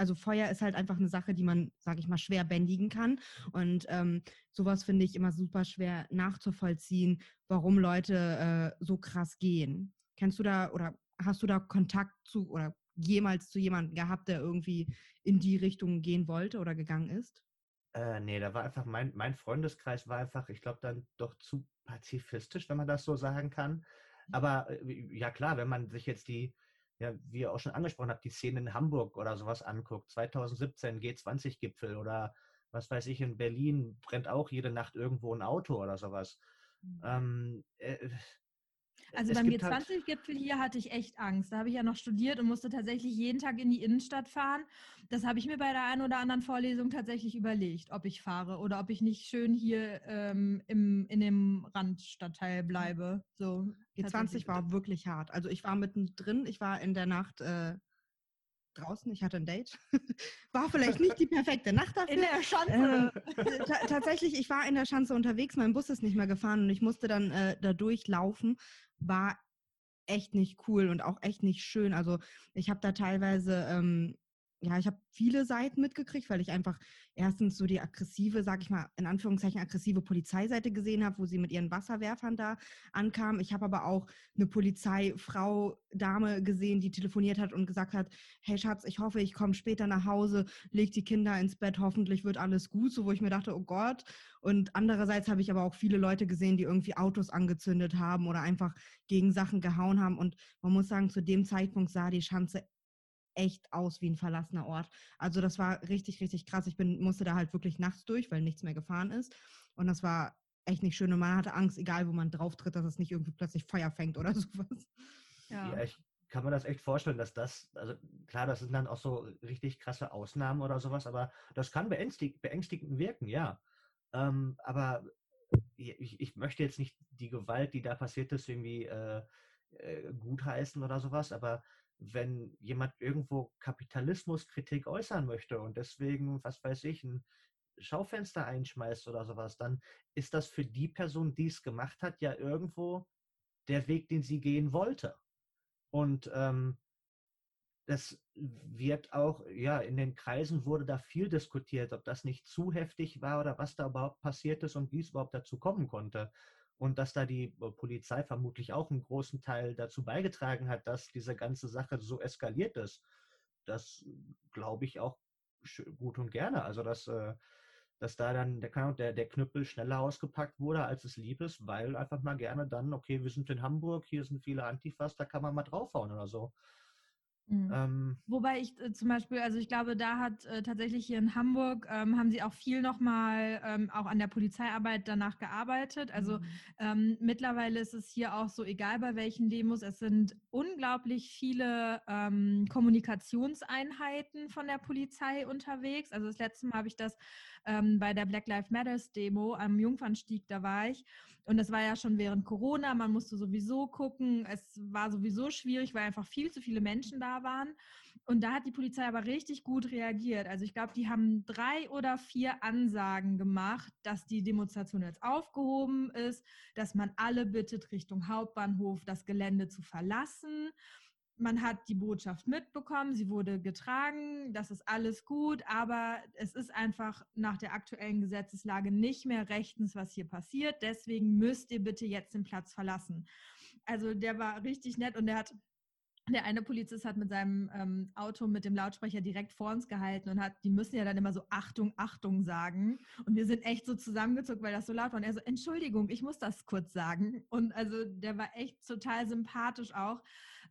also Feuer ist halt einfach eine Sache, die man, sage ich mal, schwer bändigen kann. Und ähm, sowas finde ich immer super schwer nachzuvollziehen, warum Leute äh, so krass gehen. Kennst du da oder hast du da Kontakt zu oder jemals zu jemandem gehabt, der irgendwie in die Richtung gehen wollte oder gegangen ist? Äh, nee, da war einfach, mein, mein Freundeskreis war einfach, ich glaube, dann doch zu pazifistisch, wenn man das so sagen kann. Mhm. Aber äh, ja klar, wenn man sich jetzt die, ja, wie ihr auch schon angesprochen habt, die Szene in Hamburg oder sowas anguckt, 2017 G20-Gipfel oder was weiß ich, in Berlin brennt auch jede Nacht irgendwo ein Auto oder sowas. Mhm. Ähm, äh, also beim G20-Gipfel halt hier hatte ich echt Angst. Da habe ich ja noch studiert und musste tatsächlich jeden Tag in die Innenstadt fahren. Das habe ich mir bei der einen oder anderen Vorlesung tatsächlich überlegt, ob ich fahre oder ob ich nicht schön hier ähm, im, in dem Randstadtteil bleibe. So, G20 war wirklich hart. Also ich war mittendrin, ich war in der Nacht äh, draußen, ich hatte ein Date. war vielleicht nicht die perfekte Nacht dafür. In der Schanze. Äh, tatsächlich, ich war in der Schanze unterwegs, mein Bus ist nicht mehr gefahren und ich musste dann äh, da durchlaufen. War echt nicht cool und auch echt nicht schön. Also ich habe da teilweise ähm, ja, ich habe viele Seiten mitgekriegt, weil ich einfach erstens so die aggressive, sag ich mal, in Anführungszeichen aggressive Polizeiseite gesehen habe, wo sie mit ihren Wasserwerfern da ankam. Ich habe aber auch eine Polizeifrau, Dame gesehen, die telefoniert hat und gesagt hat, hey Schatz, ich hoffe, ich komme später nach Hause, leg die Kinder ins Bett, hoffentlich wird alles gut, so wo ich mir dachte, oh Gott. Und andererseits habe ich aber auch viele Leute gesehen, die irgendwie Autos angezündet haben oder einfach gegen Sachen gehauen haben. Und man muss sagen, zu dem Zeitpunkt sah die Schanze echt aus wie ein verlassener Ort. Also das war richtig, richtig krass. Ich bin, musste da halt wirklich nachts durch, weil nichts mehr gefahren ist. Und das war echt nicht schön. Und man hatte Angst, egal wo man drauf tritt, dass es nicht irgendwie plötzlich Feuer fängt oder sowas. Ja. ja ich kann man das echt vorstellen, dass das, also klar, das sind dann auch so richtig krasse Ausnahmen oder sowas, aber das kann beängstig, beängstigend wirken, ja. Ähm, aber ich, ich, möchte jetzt nicht die Gewalt, die da passiert ist, irgendwie äh, äh, gutheißen oder sowas, aber wenn jemand irgendwo Kapitalismuskritik äußern möchte und deswegen, was weiß ich, ein Schaufenster einschmeißt oder sowas, dann ist das für die Person, die es gemacht hat, ja irgendwo der Weg, den sie gehen wollte. Und ähm, das wird auch, ja, in den Kreisen wurde da viel diskutiert, ob das nicht zu heftig war oder was da überhaupt passiert ist und wie es überhaupt dazu kommen konnte. Und dass da die äh, Polizei vermutlich auch einen großen Teil dazu beigetragen hat, dass diese ganze Sache so eskaliert ist. Das glaube ich auch gut und gerne. Also, dass, äh, dass da dann der, der, der Knüppel schneller ausgepackt wurde, als es lieb ist, weil einfach mal gerne dann, okay, wir sind in Hamburg, hier sind viele Antifas, da kann man mal draufhauen oder so. Mhm. Ähm, Wobei ich äh, zum Beispiel, also ich glaube, da hat äh, tatsächlich hier in Hamburg, ähm, haben sie auch viel nochmal ähm, auch an der Polizeiarbeit danach gearbeitet. Also mhm. ähm, mittlerweile ist es hier auch so, egal bei welchen Demos, es sind unglaublich viele ähm, Kommunikationseinheiten von der Polizei unterwegs. Also das letzte Mal habe ich das ähm, bei der Black Lives Matters Demo am Jungfernstieg, da war ich. Und das war ja schon während Corona, man musste sowieso gucken. Es war sowieso schwierig, weil einfach viel zu viele Menschen da waren. Und da hat die Polizei aber richtig gut reagiert. Also ich glaube, die haben drei oder vier Ansagen gemacht, dass die Demonstration jetzt aufgehoben ist, dass man alle bittet, Richtung Hauptbahnhof das Gelände zu verlassen man hat die Botschaft mitbekommen, sie wurde getragen, das ist alles gut, aber es ist einfach nach der aktuellen Gesetzeslage nicht mehr rechtens, was hier passiert. Deswegen müsst ihr bitte jetzt den Platz verlassen. Also der war richtig nett und der hat der eine Polizist hat mit seinem ähm, Auto mit dem Lautsprecher direkt vor uns gehalten und hat, die müssen ja dann immer so Achtung, Achtung sagen. Und wir sind echt so zusammengezuckt, weil das so laut war. Und er so, Entschuldigung, ich muss das kurz sagen. Und also der war echt total sympathisch auch.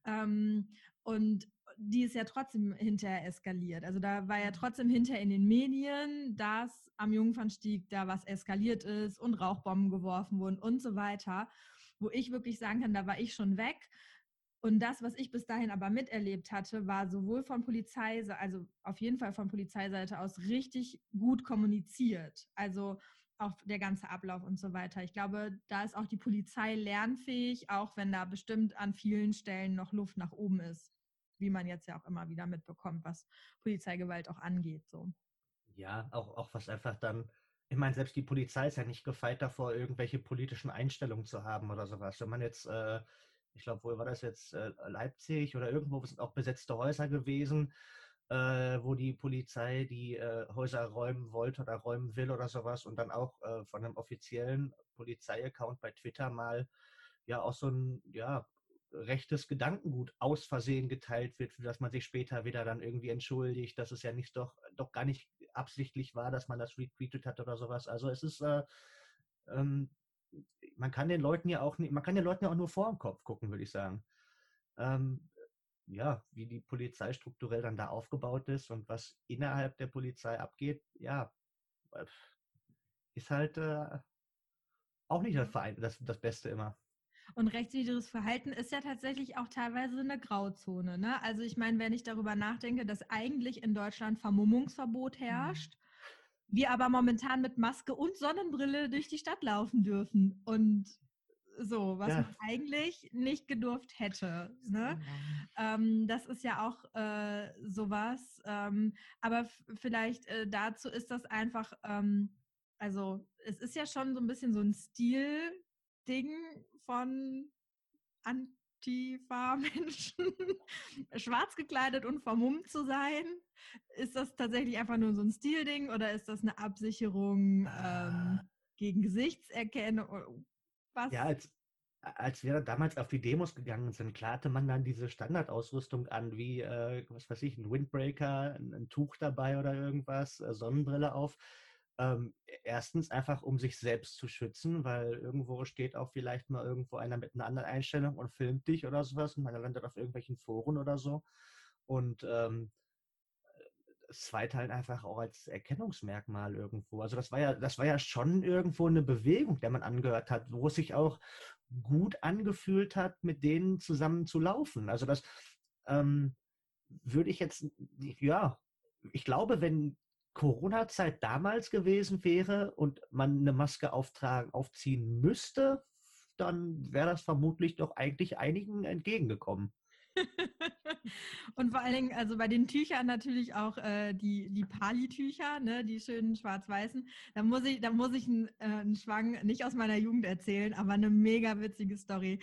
Ähm, und die ist ja trotzdem hinterher eskaliert. Also da war ja mhm. trotzdem hinterher in den Medien, dass am Jungfernstieg da was eskaliert ist und Rauchbomben geworfen wurden und so weiter. Wo ich wirklich sagen kann, da war ich schon weg. Und das, was ich bis dahin aber miterlebt hatte, war sowohl von Polizei, also auf jeden Fall von Polizeiseite aus richtig gut kommuniziert. Also auch der ganze Ablauf und so weiter. Ich glaube, da ist auch die Polizei lernfähig, auch wenn da bestimmt an vielen Stellen noch Luft nach oben ist, wie man jetzt ja auch immer wieder mitbekommt, was Polizeigewalt auch angeht. So. Ja, auch, auch was einfach dann, ich meine, selbst die Polizei ist ja nicht gefeit davor, irgendwelche politischen Einstellungen zu haben oder sowas. Wenn man jetzt, äh, ich glaube, wo war das jetzt, äh, Leipzig oder irgendwo sind auch besetzte Häuser gewesen, äh, wo die Polizei die äh, Häuser räumen wollte oder räumen will oder sowas und dann auch äh, von einem offiziellen Polizei-Account bei Twitter mal ja auch so ein ja, rechtes Gedankengut aus Versehen geteilt wird, für das man sich später wieder dann irgendwie entschuldigt, dass es ja nicht doch, doch gar nicht absichtlich war, dass man das retweetet hat oder sowas. Also es ist, äh, ähm, man kann den Leuten ja auch, man kann den Leuten ja auch nur vor dem Kopf gucken, würde ich sagen. Ähm, ja, wie die Polizei strukturell dann da aufgebaut ist und was innerhalb der Polizei abgeht, ja, äh, ist halt äh, auch nicht das, mhm. Verein, das, das Beste immer. Und rechtswidriges Verhalten ist ja tatsächlich auch teilweise eine Grauzone. Ne? Also ich meine, wenn ich darüber nachdenke, dass eigentlich in Deutschland Vermummungsverbot mhm. herrscht, mhm. wir aber momentan mit Maske und Sonnenbrille durch die Stadt laufen dürfen. Und so, was ja. man eigentlich nicht gedurft hätte. Ne? Ähm, das ist ja auch äh, sowas. Ähm, aber vielleicht äh, dazu ist das einfach, ähm, also es ist ja schon so ein bisschen so ein Stil-Ding von Antifa-Menschen, schwarz gekleidet und vermummt zu sein. Ist das tatsächlich einfach nur so ein Stilding oder ist das eine Absicherung ähm, gegen Gesichtserkennung? Was? Ja, als, als wir damals auf die Demos gegangen sind, klar hatte man dann diese Standardausrüstung an, wie, äh, was weiß ich, ein Windbreaker, ein, ein Tuch dabei oder irgendwas, äh, Sonnenbrille auf. Ähm, erstens einfach, um sich selbst zu schützen, weil irgendwo steht auch vielleicht mal irgendwo einer mit einer anderen Einstellung und filmt dich oder sowas und man landet auf irgendwelchen Foren oder so. Und ähm, zweite halt einfach auch als Erkennungsmerkmal irgendwo. Also das war ja, das war ja schon irgendwo eine Bewegung, der man angehört hat, wo sich auch gut angefühlt hat, mit denen zusammen zu laufen. Also das ähm, würde ich jetzt, ja, ich glaube, wenn Corona-Zeit damals gewesen wäre und man eine Maske auftragen, aufziehen müsste, dann wäre das vermutlich doch eigentlich einigen entgegengekommen. und vor allen Dingen, also bei den Tüchern natürlich auch äh, die, die Pali-Tücher, ne, die schönen schwarz-weißen. Da muss ich, da muss ich einen, äh, einen Schwang nicht aus meiner Jugend erzählen, aber eine mega witzige Story.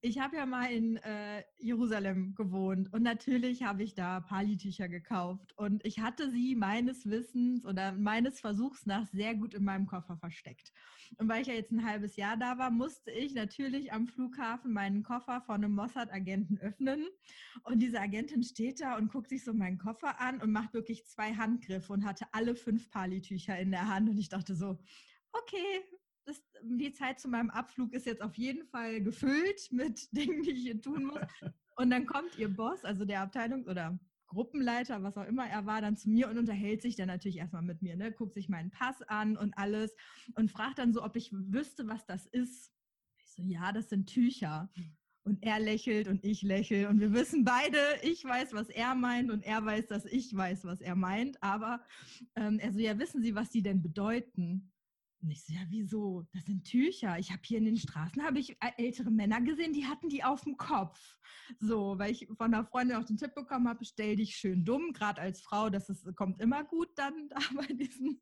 Ich habe ja mal in äh, Jerusalem gewohnt und natürlich habe ich da Pali-Tücher gekauft und ich hatte sie meines Wissens oder meines Versuchs nach sehr gut in meinem Koffer versteckt. Und weil ich ja jetzt ein halbes Jahr da war, musste ich natürlich am Flughafen meinen Koffer von einem Mossad-Agenten öffnen. Und Agentin steht da und guckt sich so meinen Koffer an und macht wirklich zwei Handgriffe und hatte alle fünf Palitücher in der Hand. Und ich dachte so, okay, das, die Zeit zu meinem Abflug ist jetzt auf jeden Fall gefüllt mit Dingen, die ich hier tun muss. Und dann kommt ihr Boss, also der Abteilungs- oder Gruppenleiter, was auch immer er war, dann zu mir und unterhält sich dann natürlich erstmal mit mir, ne? guckt sich meinen Pass an und alles und fragt dann so, ob ich wüsste, was das ist. Ich so, ja, das sind Tücher. Und er lächelt und ich lächle und wir wissen beide, ich weiß, was er meint und er weiß, dass ich weiß, was er meint. Aber ähm, er so, ja, wissen Sie, was die denn bedeuten? Und ich so, ja, wieso? Das sind Tücher. Ich habe hier in den Straßen habe ich ältere Männer gesehen, die hatten die auf dem Kopf. So, weil ich von einer Freundin auch den Tipp bekommen habe, stell dich schön dumm, gerade als Frau, das ist, kommt immer gut dann da bei diesen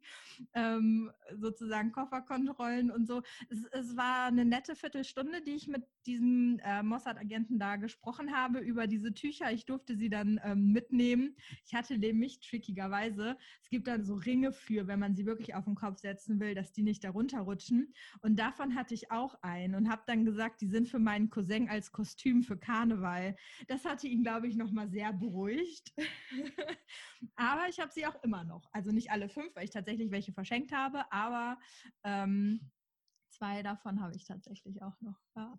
ähm, sozusagen Kofferkontrollen und so. Es, es, war eine nette Viertelstunde, die ich mit diesem äh, Mossad-Agenten da gesprochen habe über diese Tücher. Ich durfte sie dann ähm, mitnehmen. Ich hatte nämlich trickigerweise, es gibt dann so Ringe für, wenn man sie wirklich auf den Kopf setzen will, dass die nicht darunter rutschen. Und davon hatte ich auch einen und habe dann gesagt, die sind für meinen Cousin als Kostüm für Karneval. Das hatte ihn, glaube ich, nochmal sehr beruhigt. aber ich habe sie auch immer noch. Also nicht alle fünf, weil ich tatsächlich welche verschenkt habe, aber ähm, zwei davon habe ich tatsächlich auch noch. Ja.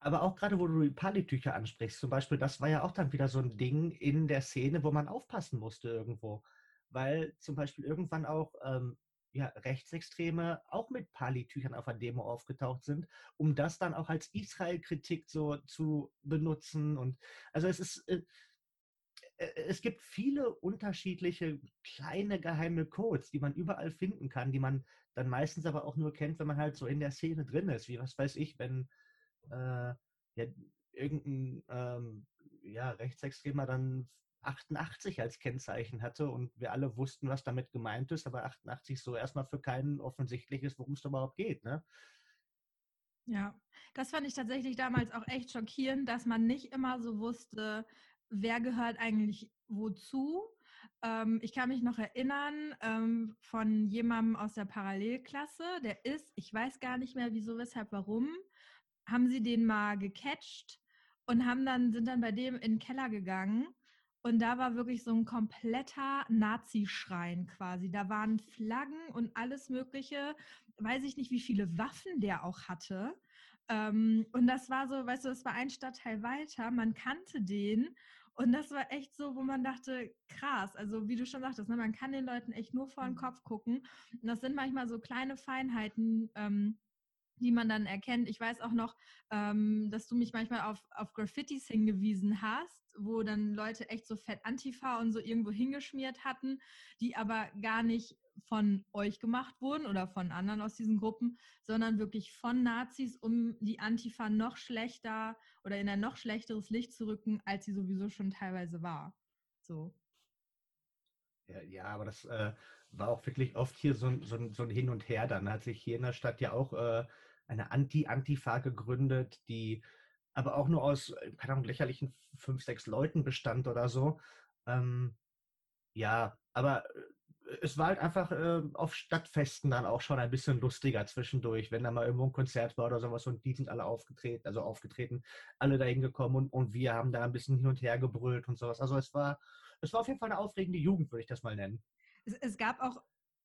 Aber auch gerade, wo du die Palitücher ansprichst, zum Beispiel, das war ja auch dann wieder so ein Ding in der Szene, wo man aufpassen musste irgendwo. Weil zum Beispiel irgendwann auch ähm, ja, Rechtsextreme auch mit Palitüchern auf einer Demo aufgetaucht sind, um das dann auch als Israel-Kritik so zu benutzen. Und also es ist, äh, äh, es gibt viele unterschiedliche kleine geheime Codes, die man überall finden kann, die man dann meistens aber auch nur kennt, wenn man halt so in der Szene drin ist. Wie was weiß ich, wenn äh, ja, irgendein ähm, ja, Rechtsextremer dann 88 als Kennzeichen hatte und wir alle wussten, was damit gemeint ist, aber 88 so erstmal für keinen offensichtlich ist, worum es überhaupt geht. Ne? Ja, das fand ich tatsächlich damals auch echt schockierend, dass man nicht immer so wusste, wer gehört eigentlich wozu. Ähm, ich kann mich noch erinnern ähm, von jemandem aus der Parallelklasse, der ist, ich weiß gar nicht mehr wieso, weshalb, warum, haben sie den mal gecatcht und haben dann, sind dann bei dem in den Keller gegangen und da war wirklich so ein kompletter Nazi-Schrein quasi. Da waren Flaggen und alles Mögliche. Weiß ich nicht, wie viele Waffen der auch hatte. Ähm, und das war so, weißt du, das war ein Stadtteil weiter. Man kannte den. Und das war echt so, wo man dachte, krass, also wie du schon sagtest, ne, man kann den Leuten echt nur vor den mhm. Kopf gucken. Und das sind manchmal so kleine Feinheiten, ähm, die man dann erkennt. Ich weiß auch noch, ähm, dass du mich manchmal auf, auf Graffitis hingewiesen hast, wo dann Leute echt so fett Antifa und so irgendwo hingeschmiert hatten, die aber gar nicht von euch gemacht wurden oder von anderen aus diesen Gruppen, sondern wirklich von Nazis, um die Antifa noch schlechter oder in ein noch schlechteres Licht zu rücken, als sie sowieso schon teilweise war. So. Ja, ja aber das äh, war auch wirklich oft hier so, so, so, ein Hin und Her. Dann hat sich hier in der Stadt ja auch äh, eine Anti-Antifa gegründet, die aber auch nur aus, äh, keine Ahnung, lächerlichen fünf, sechs Leuten bestand oder so. Ähm, ja, aber äh, es war halt einfach äh, auf Stadtfesten dann auch schon ein bisschen lustiger zwischendurch, wenn da mal irgendwo ein Konzert war oder sowas und die sind alle aufgetreten, also aufgetreten, alle dahin gekommen und, und wir haben da ein bisschen hin und her gebrüllt und sowas. Also es war, es war auf jeden Fall eine aufregende Jugend, würde ich das mal nennen. Es, es gab auch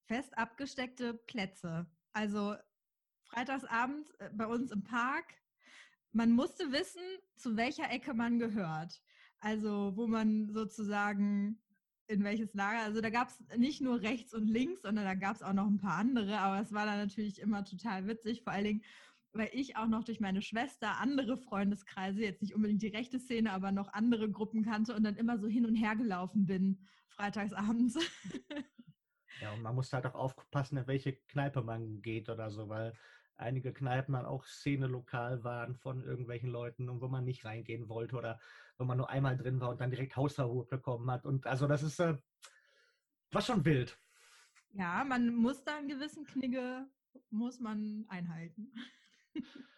fest abgesteckte Plätze. Also Freitagsabend äh, bei uns im Park. Man musste wissen, zu welcher Ecke man gehört. Also wo man sozusagen in welches Lager. Also da gab es nicht nur rechts und links, sondern da gab es auch noch ein paar andere. Aber es war dann natürlich immer total witzig. Vor allen Dingen, weil ich auch noch durch meine Schwester andere Freundeskreise, jetzt nicht unbedingt die rechte Szene, aber noch andere Gruppen kannte und dann immer so hin und her gelaufen bin, freitagsabends. Ja, und man muss halt auch aufpassen, in welche Kneipe man geht oder so, weil einige Kneipen dann auch Szene lokal waren von irgendwelchen Leuten und wo man nicht reingehen wollte oder wo man nur einmal drin war und dann direkt Hausverbot bekommen hat. Und also das ist äh, war schon wild. Ja, man muss da einen gewissen Knigge muss man einhalten.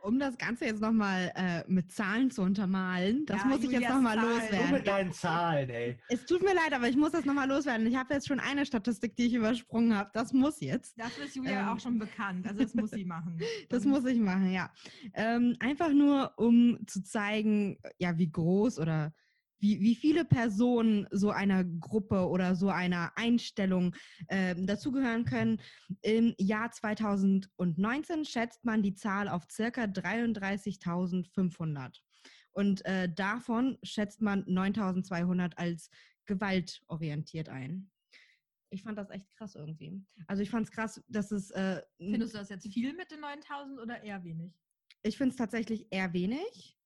Um das Ganze jetzt nochmal äh, mit Zahlen zu untermalen, das ja, muss ich jetzt nochmal loswerden. Du mit deinen Zahlen, ey. Es tut mir leid, aber ich muss das nochmal loswerden. Ich habe jetzt schon eine Statistik, die ich übersprungen habe. Das muss jetzt. Das ist Julia ähm, auch schon bekannt. Also das muss sie machen. das muss ich machen, ja. Ähm, einfach nur, um zu zeigen, ja, wie groß oder wie, wie viele Personen so einer Gruppe oder so einer Einstellung äh, dazugehören können. Im Jahr 2019 schätzt man die Zahl auf circa 33.500. Und äh, davon schätzt man 9.200 als gewaltorientiert ein. Ich fand das echt krass irgendwie. Also ich fand es krass, dass es... Äh, Findest du das jetzt viel mit den 9.000 oder eher wenig? Ich finde es tatsächlich eher wenig.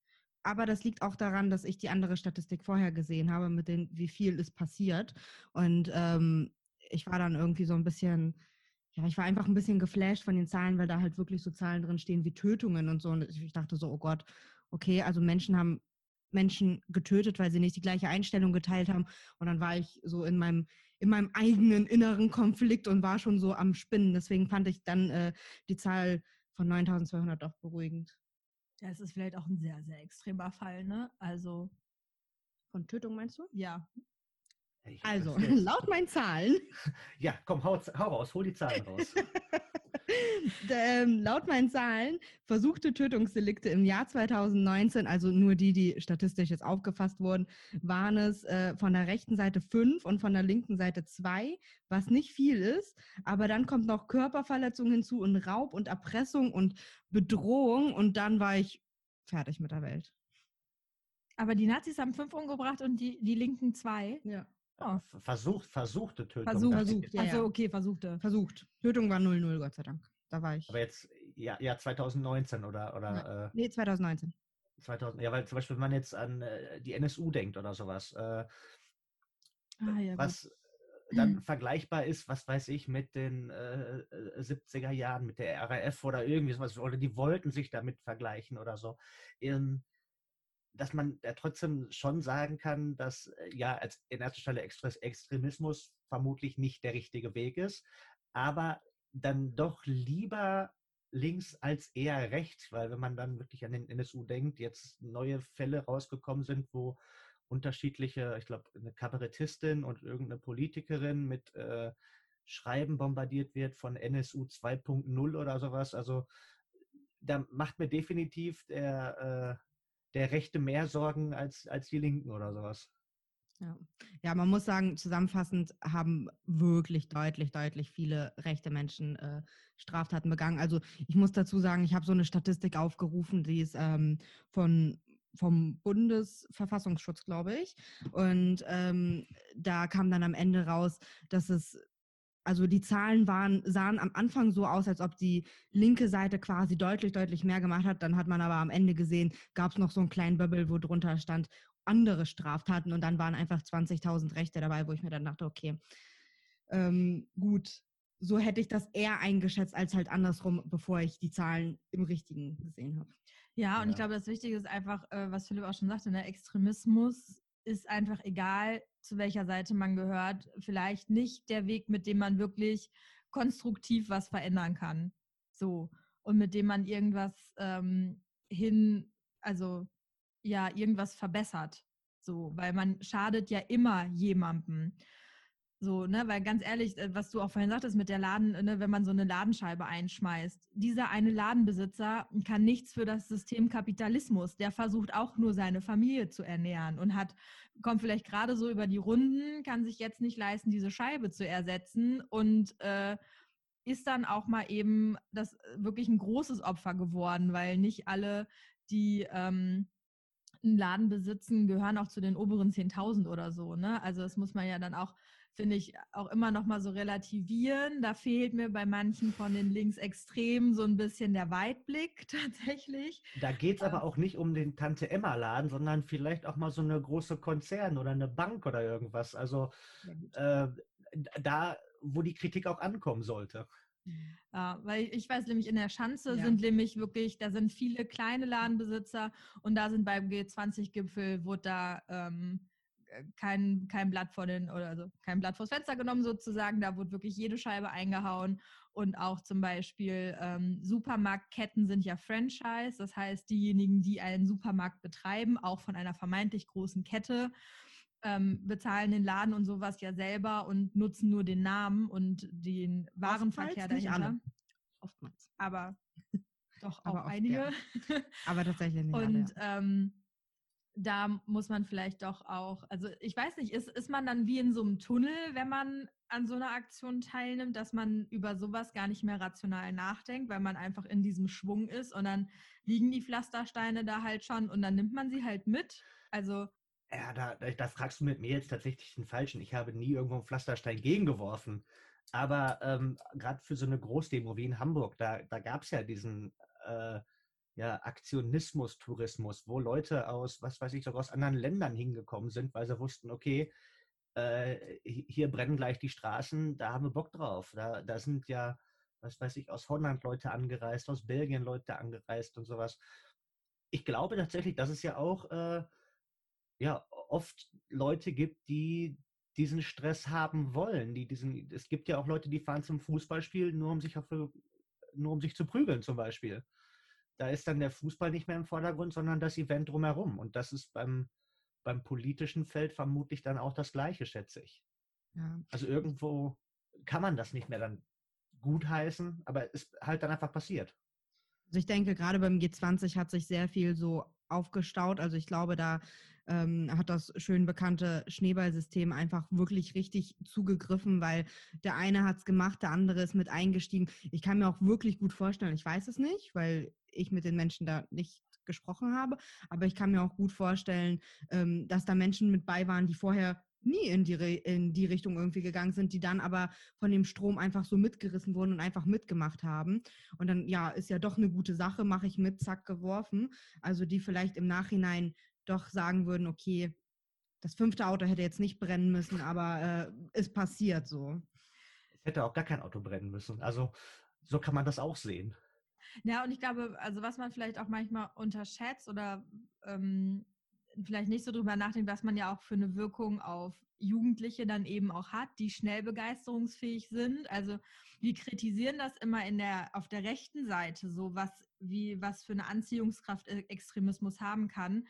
Aber das liegt auch daran, dass ich die andere Statistik vorher gesehen habe, mit den, wie viel ist passiert. Und ähm, ich war dann irgendwie so ein bisschen, ja, ich war einfach ein bisschen geflasht von den Zahlen, weil da halt wirklich so Zahlen drin stehen wie Tötungen und so. Und ich dachte so, oh Gott, okay, also Menschen haben Menschen getötet, weil sie nicht die gleiche Einstellung geteilt haben. Und dann war ich so in meinem, in meinem eigenen inneren Konflikt und war schon so am Spinnen. Deswegen fand ich dann äh, die Zahl von 9200 doch beruhigend. Ja, es ist vielleicht auch ein sehr, sehr extremer Fall, ne? Also. Von Tötung meinst du? Ja. Also, laut meinen Zahlen. Ja, komm, hau, hau raus, hol die Zahlen raus. ähm, laut meinen Zahlen versuchte Tötungsdelikte im Jahr 2019, also nur die, die statistisch jetzt aufgefasst wurden, waren es äh, von der rechten Seite fünf und von der linken Seite zwei, was nicht viel ist. Aber dann kommt noch Körperverletzung hinzu und Raub und Erpressung und Bedrohung und dann war ich fertig mit der Welt. Aber die Nazis haben fünf umgebracht und die, die Linken zwei. Ja. Oh. Versucht, versuchte Tötung. Versuch, versucht, ja, Also okay, versuchte. Versucht. Tötung war 0-0, Gott sei Dank. Da war ich. Aber jetzt, ja, ja 2019 oder. oder ja. äh, nee, 2019. 2000, ja, weil zum Beispiel, wenn man jetzt an äh, die NSU denkt oder sowas, äh, ah, ja, was gut. dann vergleichbar ist, was weiß ich, mit den 70er äh, Jahren, mit der RAF oder irgendwie sowas, oder die wollten sich damit vergleichen oder so. Ähm, dass man ja trotzdem schon sagen kann, dass äh, ja als in erster Stelle Extremismus vermutlich nicht der richtige Weg ist, aber dann doch lieber links als eher rechts, weil wenn man dann wirklich an den NSU denkt, jetzt neue Fälle rausgekommen sind, wo unterschiedliche, ich glaube, eine Kabarettistin und irgendeine Politikerin mit äh, Schreiben bombardiert wird von NSU 2.0 oder sowas. Also da macht mir definitiv der äh, der Rechte mehr Sorgen als, als die Linken oder sowas. Ja. ja, man muss sagen, zusammenfassend haben wirklich deutlich, deutlich viele rechte Menschen äh, Straftaten begangen. Also ich muss dazu sagen, ich habe so eine Statistik aufgerufen, die ist ähm, von vom Bundesverfassungsschutz, glaube ich. Und ähm, da kam dann am Ende raus, dass es also die Zahlen waren, sahen am Anfang so aus, als ob die linke Seite quasi deutlich, deutlich mehr gemacht hat. Dann hat man aber am Ende gesehen, gab es noch so einen kleinen Bubble, wo drunter stand andere Straftaten und dann waren einfach 20.000 Rechte dabei, wo ich mir dann dachte, okay, ähm, gut, so hätte ich das eher eingeschätzt als halt andersrum, bevor ich die Zahlen im Richtigen gesehen habe. Ja, und ja. ich glaube, das Wichtige ist einfach, äh, was Philipp auch schon sagte, der ne, Extremismus ist einfach egal, zu welcher Seite man gehört, vielleicht nicht der Weg, mit dem man wirklich konstruktiv was verändern kann. So. Und mit dem man irgendwas ähm, hin, also ja, irgendwas verbessert. So, weil man schadet ja immer jemandem. So, ne, weil ganz ehrlich, äh, was du auch vorhin sagtest mit der Laden, ne, wenn man so eine Ladenscheibe einschmeißt, dieser eine Ladenbesitzer kann nichts für das System Kapitalismus. Der versucht auch nur seine Familie zu ernähren und hat, kommt vielleicht gerade so über die Runden, kann sich jetzt nicht leisten, diese Scheibe zu ersetzen und äh, ist dann auch mal eben das äh, wirklich ein großes Opfer geworden, weil nicht alle, die ähm, einen Laden besitzen, gehören auch zu den oberen 10.000 oder so. Ne? Also das muss man ja dann auch finde ich, auch immer noch mal so relativieren. Da fehlt mir bei manchen von den Linksextremen so ein bisschen der Weitblick tatsächlich. Da geht es aber ähm. auch nicht um den Tante-Emma-Laden, sondern vielleicht auch mal so eine große Konzern oder eine Bank oder irgendwas. Also äh, da, wo die Kritik auch ankommen sollte. Ja, weil ich weiß nämlich, in der Schanze ja. sind nämlich wirklich, da sind viele kleine Ladenbesitzer und da sind beim G20-Gipfel, wurde da ähm, kein, kein Blatt vor den, oder also kein Blatt vors Fenster genommen sozusagen. Da wurde wirklich jede Scheibe eingehauen. Und auch zum Beispiel ähm, Supermarktketten sind ja Franchise. Das heißt, diejenigen, die einen Supermarkt betreiben, auch von einer vermeintlich großen Kette, ähm, bezahlen den Laden und sowas ja selber und nutzen nur den Namen und den Warenverkehr Oftmals dahinter. Oftmals. Aber doch auch Aber oft, einige. Ja. Aber tatsächlich nicht. Und alle, ja. ähm, da muss man vielleicht doch auch, also ich weiß nicht, ist, ist man dann wie in so einem Tunnel, wenn man an so einer Aktion teilnimmt, dass man über sowas gar nicht mehr rational nachdenkt, weil man einfach in diesem Schwung ist und dann liegen die Pflastersteine da halt schon und dann nimmt man sie halt mit. Also. Ja, da, da fragst du mit mir jetzt tatsächlich den Falschen. Ich habe nie irgendwo einen Pflasterstein gegengeworfen. Aber ähm, gerade für so eine Großdemo wie in Hamburg, da, da gab es ja diesen äh, ja, Aktionismus-Tourismus, wo Leute aus, was weiß ich, sogar aus anderen Ländern hingekommen sind, weil sie wussten, okay, äh, hier brennen gleich die Straßen, da haben wir Bock drauf. Da, da sind ja, was weiß ich, aus Holland Leute angereist, aus Belgien Leute angereist und sowas. Ich glaube tatsächlich, dass es ja auch äh, ja, oft Leute gibt, die diesen Stress haben wollen. Die diesen, es gibt ja auch Leute, die fahren zum Fußballspiel, nur um sich auf, nur um sich zu prügeln zum Beispiel da ist dann der Fußball nicht mehr im Vordergrund, sondern das Event drumherum. Und das ist beim, beim politischen Feld vermutlich dann auch das Gleiche, schätze ich. Ja. Also irgendwo kann man das nicht mehr dann gutheißen, aber es ist halt dann einfach passiert. Also ich denke, gerade beim G20 hat sich sehr viel so aufgestaut. Also ich glaube, da ähm, hat das schön bekannte Schneeballsystem einfach wirklich richtig zugegriffen, weil der eine hat es gemacht, der andere ist mit eingestiegen. Ich kann mir auch wirklich gut vorstellen, ich weiß es nicht, weil ich mit den Menschen da nicht gesprochen habe, aber ich kann mir auch gut vorstellen, ähm, dass da Menschen mit bei waren, die vorher nie in die, in die Richtung irgendwie gegangen sind, die dann aber von dem Strom einfach so mitgerissen wurden und einfach mitgemacht haben. Und dann, ja, ist ja doch eine gute Sache, mache ich mit, zack, geworfen. Also die vielleicht im Nachhinein doch sagen würden, okay, das fünfte Auto hätte jetzt nicht brennen müssen, aber äh, ist passiert so. Es hätte auch gar kein Auto brennen müssen. Also so kann man das auch sehen. Ja, und ich glaube, also was man vielleicht auch manchmal unterschätzt oder ähm, vielleicht nicht so drüber nachdenkt, was man ja auch für eine Wirkung auf Jugendliche dann eben auch hat, die schnell begeisterungsfähig sind. Also wir kritisieren das immer in der, auf der rechten Seite, so was, wie, was für eine Anziehungskraft e-, Extremismus haben kann.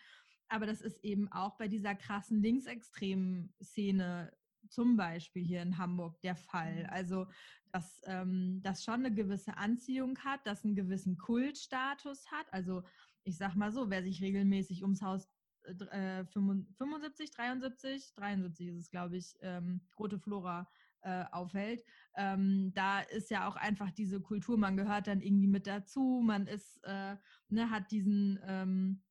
Aber das ist eben auch bei dieser krassen linksextremen Szene zum Beispiel hier in Hamburg der Fall. Mhm. Also, dass ähm, das schon eine gewisse Anziehung hat, dass einen gewissen Kultstatus hat. Also, ich sag mal so, wer sich regelmäßig ums Haus äh, 75, 73, 73 ist es, glaube ich, ähm, Rote Flora äh, aufhält. Ähm, da ist ja auch einfach diese Kultur, man gehört dann irgendwie mit dazu, man ist, äh, ne, hat diesen ähm,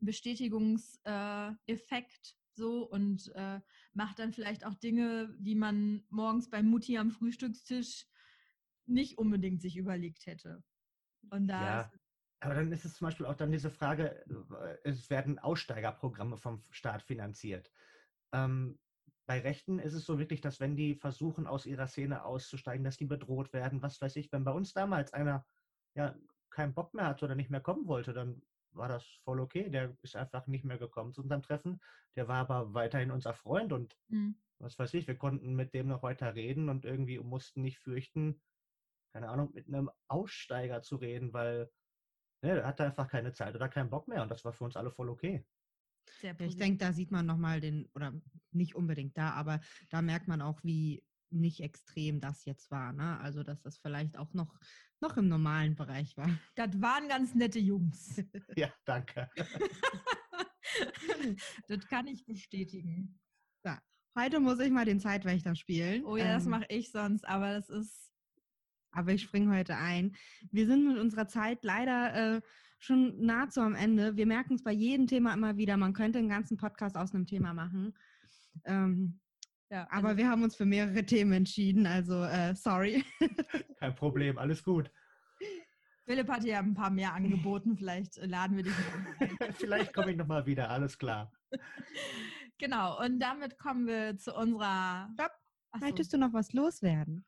Bestätigungseffekt so und äh, macht dann vielleicht auch Dinge, die man morgens bei Mutti am Frühstückstisch nicht unbedingt sich überlegt hätte. Und da ja, aber dann ist es zum Beispiel auch dann diese Frage, äh, es werden Aussteigerprogramme vom Staat finanziert. Ähm, bei Rechten ist es so wirklich, dass wenn die versuchen, aus ihrer Szene auszusteigen, dass die bedroht werden, was weiß ich, wenn bei uns damals einer ja keinen Bock mehr hatte oder nicht mehr kommen wollte, dann war das voll okay. Der ist einfach nicht mehr gekommen zu unserem Treffen. Der war aber weiterhin unser Freund und mhm. was weiß ich, wir konnten mit dem noch weiter reden und irgendwie mussten nicht fürchten, keine Ahnung, mit einem Aussteiger zu reden, weil ne, er hatte einfach keine Zeit oder keinen Bock mehr und das war für uns alle voll okay. ich denke, da sieht man nochmal den, oder nicht unbedingt da, aber da merkt man auch, wie nicht extrem das jetzt war. Ne? Also, dass das vielleicht auch noch, noch im normalen Bereich war. Das waren ganz nette Jungs. Ja, danke. das kann ich bestätigen. Ja. Heute muss ich mal den Zeitwächter spielen. Oh ja, ähm, das mache ich sonst, aber das ist. Aber ich springe heute ein. Wir sind mit unserer Zeit leider äh, schon nahezu am Ende. Wir merken es bei jedem Thema immer wieder, man könnte einen ganzen Podcast aus einem Thema machen. Ähm, Ja, Aber also wir haben uns für mehrere Themen entschieden, also äh, sorry. Kein Problem, alles gut. Philipp hat ja ein paar mehr angeboten, vielleicht laden wir dich ein. vielleicht komme ich nochmal wieder, alles klar. Genau, und damit kommen wir zu unserer. Stopp. Möchtest du noch was loswerden?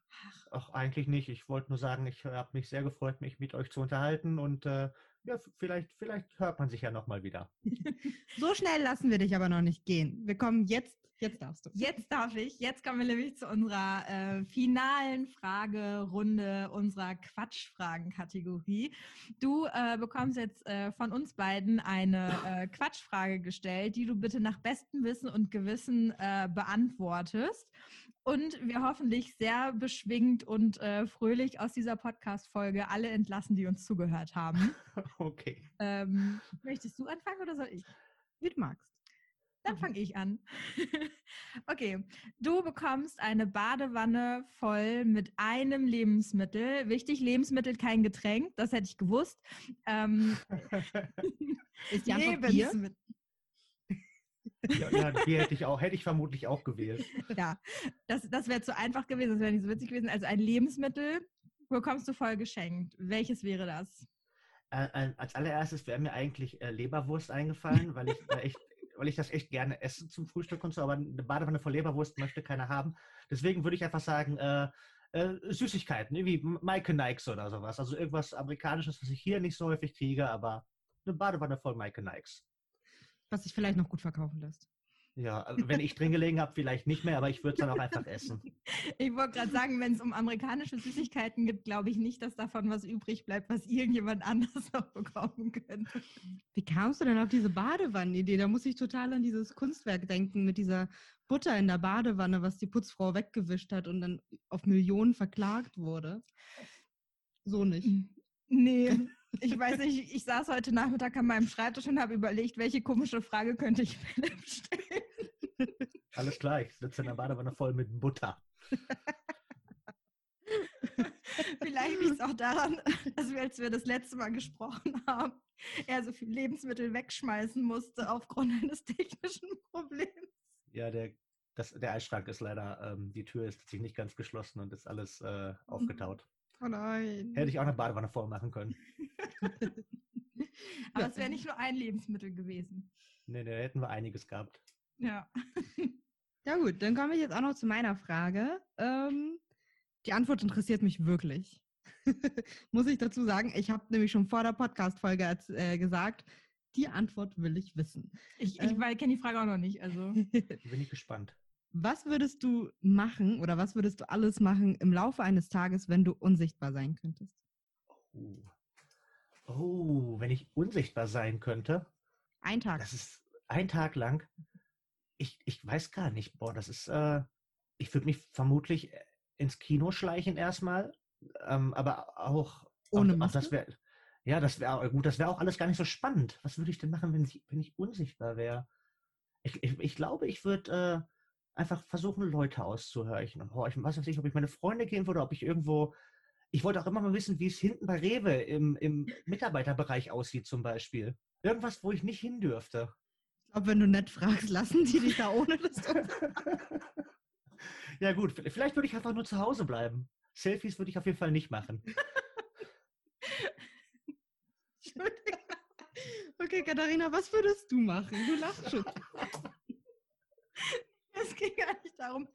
Ach, eigentlich nicht. Ich wollte nur sagen, ich habe mich sehr gefreut, mich mit euch zu unterhalten und äh, ja, vielleicht, vielleicht hört man sich ja nochmal wieder. so schnell lassen wir dich aber noch nicht gehen. Wir kommen jetzt, jetzt darfst du. Jetzt darf ich. Jetzt kommen wir nämlich zu unserer äh, finalen Fragerunde unserer Quatschfragen-Kategorie. Du äh, bekommst jetzt äh, von uns beiden eine äh, Quatschfrage gestellt, die du bitte nach bestem Wissen und Gewissen äh, beantwortest und wir hoffentlich sehr beschwingt und äh, fröhlich aus dieser Podcast-Folge alle entlassen, die uns zugehört haben. Okay. Ähm, möchtest du anfangen oder soll ich? Wie du magst. Dann fange ich an. okay, du bekommst eine Badewanne voll mit einem Lebensmittel. Wichtig, Lebensmittel, kein Getränk, das hätte ich gewusst. Ähm, ist Antwort Bier? Ja, ja, die hätte ich auch, hätte ich vermutlich auch gewählt. Ja, das, das wäre zu einfach gewesen, das wäre nicht so witzig gewesen. Also ein Lebensmittel bekommst du voll geschenkt. Welches wäre das? Äh, äh als allererstes wäre mir eigentlich äh, Leberwurst eingefallen, weil ich echt, weil ich das echt gerne esse zum Frühstück und so, aber eine Badewanne voll Leberwurst möchte keiner haben. Deswegen würde ich einfach sagen, äh, äh, Süßigkeiten, wie Maike Nikes oder sowas. Also irgendwas Amerikanisches, was ich hier nicht so häufig kriege, aber eine Badewanne voll Maike Nikes was sich vielleicht noch gut verkaufen lässt. Ja, also wenn ich drin gelegen habe, vielleicht nicht mehr, aber ich würde es dann auch einfach essen. Ich wollte gerade sagen, wenn es um amerikanische Süßigkeiten gibt, glaube ich nicht, dass davon was übrig bleibt, was irgendjemand anders noch bekommen könnte. Wie kamst du denn auf diese Badewannenidee? Da muss ich total an dieses Kunstwerk denken mit dieser Butter in der Badewanne, was die Putzfrau weggewischt hat und dann auf Millionen verklagt wurde. So nicht. Nee. Ich weiß nicht, ich saß heute Nachmittag an meinem Schreibtisch und habe überlegt, welche komische Frage könnte ich Philipp stellen. Alles klar, ich sitze in der Badewanne voll mit Butter. Vielleicht liegt es auch daran, dass wir, als wir das letzte Mal gesprochen haben, er so viel Lebensmittel wegschmeißen musste aufgrund eines technischen Problems. Ja, der, das, der Eisschrank ist leider, ähm, die Tür ist sich nicht ganz geschlossen und ist alles äh, aufgetaut. Oh nein. Hätte ich auch eine Badewanne vormachen können. Aber es wäre nicht nur ein Lebensmittel gewesen. Nee, da hätten wir einiges gehabt. Ja. ja gut, dann komme ich jetzt auch noch zu meiner Frage. Ähm, die Antwort interessiert mich wirklich. Muss ich dazu sagen, ich habe nämlich schon vor der Podcast-Folge äh, gesagt, die Antwort will ich wissen. Ich, ich äh, kenne die Frage auch noch nicht. Also. Bin ich gespannt. Was würdest du machen oder was würdest du alles machen im Laufe eines Tages, wenn du unsichtbar sein könntest? Oh, oh wenn ich unsichtbar sein könnte. Ein Tag. Das ist ein Tag lang. Ich, ich weiß gar nicht. Boah, das ist. Äh, ich würde mich vermutlich äh, ins Kino schleichen erstmal, ähm, aber auch. Ohne Maske? Auch das wär, ja, das wäre gut. Das wäre auch alles gar nicht so spannend. Was würde ich denn machen, wenn ich, wenn ich unsichtbar wäre? Ich, ich, ich glaube, ich würde. Äh, einfach versuchen, Leute auszuhorchen und horchen. Was weiß ich, ob ich meine Freunde gehen würde, ob ich irgendwo. Ich wollte auch immer mal wissen, wie es hinten bei Rewe im, im Mitarbeiterbereich aussieht, zum Beispiel. Irgendwas, wo ich nicht hin dürfte. Ich glaube, wenn du nett fragst, lassen die dich da ohne das. ja, gut, vielleicht würde ich einfach nur zu Hause bleiben. Selfies würde ich auf jeden Fall nicht machen. okay, Katharina, was würdest du machen? Du lachst schon. es ging gar nicht darum,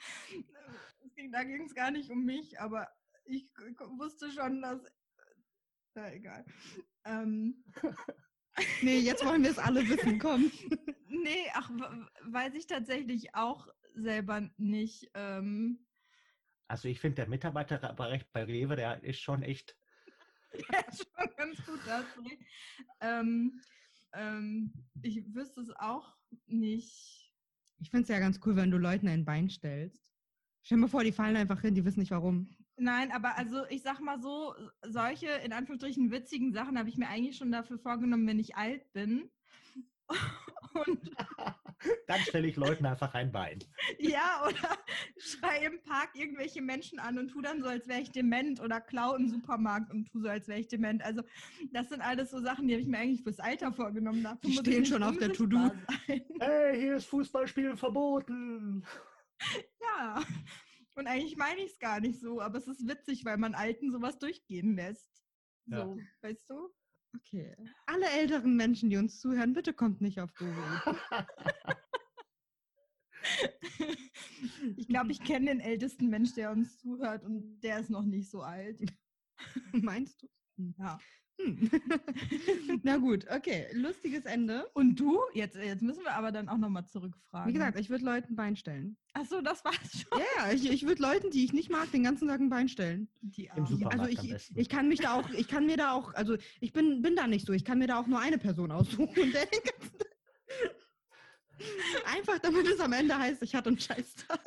es ging, da ging es gar nicht um mich, aber ich wusste schon, dass, na egal. Ähm, nee, jetzt wollen wir es alle wissen, komm. nee, ach, weiß ich tatsächlich auch selber nicht. Ähm, also ich finde, der Mitarbeiterbereich bei Rewe, der ist schon echt. Der ist schon ganz gut, das ähm, ähm, Ich wüsste es auch nicht ich finde es ja ganz cool, wenn du Leuten ein Bein stellst. Stell dir mal vor, die fallen einfach hin, die wissen nicht warum. Nein, aber also ich sag mal so, solche in Anführungsstrichen witzigen Sachen habe ich mir eigentlich schon dafür vorgenommen, wenn ich alt bin. Und Dann stelle ich Leuten einfach ein Bein. Ja, oder schreie im Park irgendwelche Menschen an und tu dann so, als wäre ich dement oder klau im Supermarkt und tu so, als wäre ich dement. Also das sind alles so Sachen, die habe ich mir eigentlich fürs Alter vorgenommen. Dafür die stehen schon auf der To-Do. Hey, hier ist Fußballspielen verboten. Ja. Und eigentlich meine ich es gar nicht so, aber es ist witzig, weil man Alten sowas durchgehen lässt. So, Ja. weißt du? Okay. Alle älteren Menschen, die uns zuhören, bitte kommt nicht auf Doro. Ich glaube, ich kenne den ältesten Mensch, der uns zuhört und der ist noch nicht so alt. Meinst du? Ja. Hm. Na gut, okay. Lustiges Ende. Und du? Jetzt, jetzt müssen wir aber dann auch nochmal zurückfragen. Wie gesagt, ich würde Leuten Bein stellen. Achso, das war's schon. Ja, ja, ich, ich würde Leuten, die ich nicht mag, den ganzen Tag ein Bein stellen. Die Im. Supermarkt Also ich, ich kann mich da auch, ich kann mir da auch, also ich bin, bin da nicht so, ich kann mir da auch nur eine Person aussuchen. Und der den ganzen Tag- Einfach damit es am Ende heißt, ich hatte einen Scheißtag.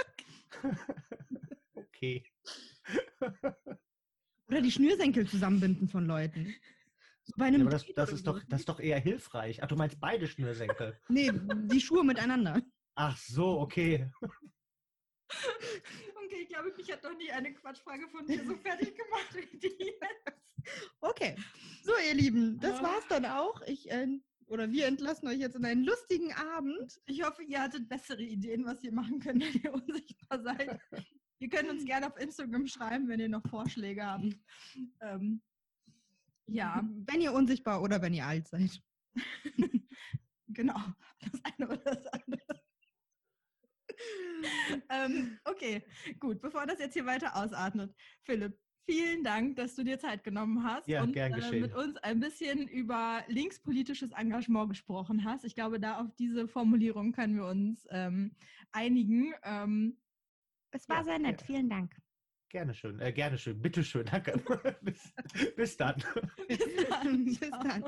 okay. Oder die Schnürsenkel zusammenbinden von Leuten. So bei Ja, einem aber das, das, ist doch, das ist doch eher hilfreich. Ach, du meinst beide Schnürsenkel. Nee, die Schuhe miteinander. Ach so, okay. Okay, ich glaube, mich hat noch nie eine Quatschfrage von dir so fertig gemacht wie die jetzt. Okay. So, ihr Lieben, das Ah. war's dann auch. Ich, äh, oder wir entlassen euch jetzt in einen lustigen Abend. Ich hoffe, ihr hattet bessere Ideen, was ihr machen könnt, wenn ihr unsichtbar seid. ihr könnt uns gerne auf Instagram schreiben, wenn ihr noch Vorschläge habt. Ähm, ja, Wenn ihr unsichtbar oder wenn ihr alt seid. genau. Das eine oder das andere. ähm, okay, gut. Bevor das jetzt hier weiter ausatmet, Philipp, vielen Dank, dass du dir Zeit genommen hast Ja, und äh, mit uns ein bisschen über linkspolitisches Engagement gesprochen hast. Ich glaube, da auf diese Formulierung können wir uns ähm, einigen. Ähm, Es war sehr nett. Vielen Dank. Gerne schön. Äh, gerne schön. Bitteschön. Danke. bis, bis dann. bis dann. Bis dann.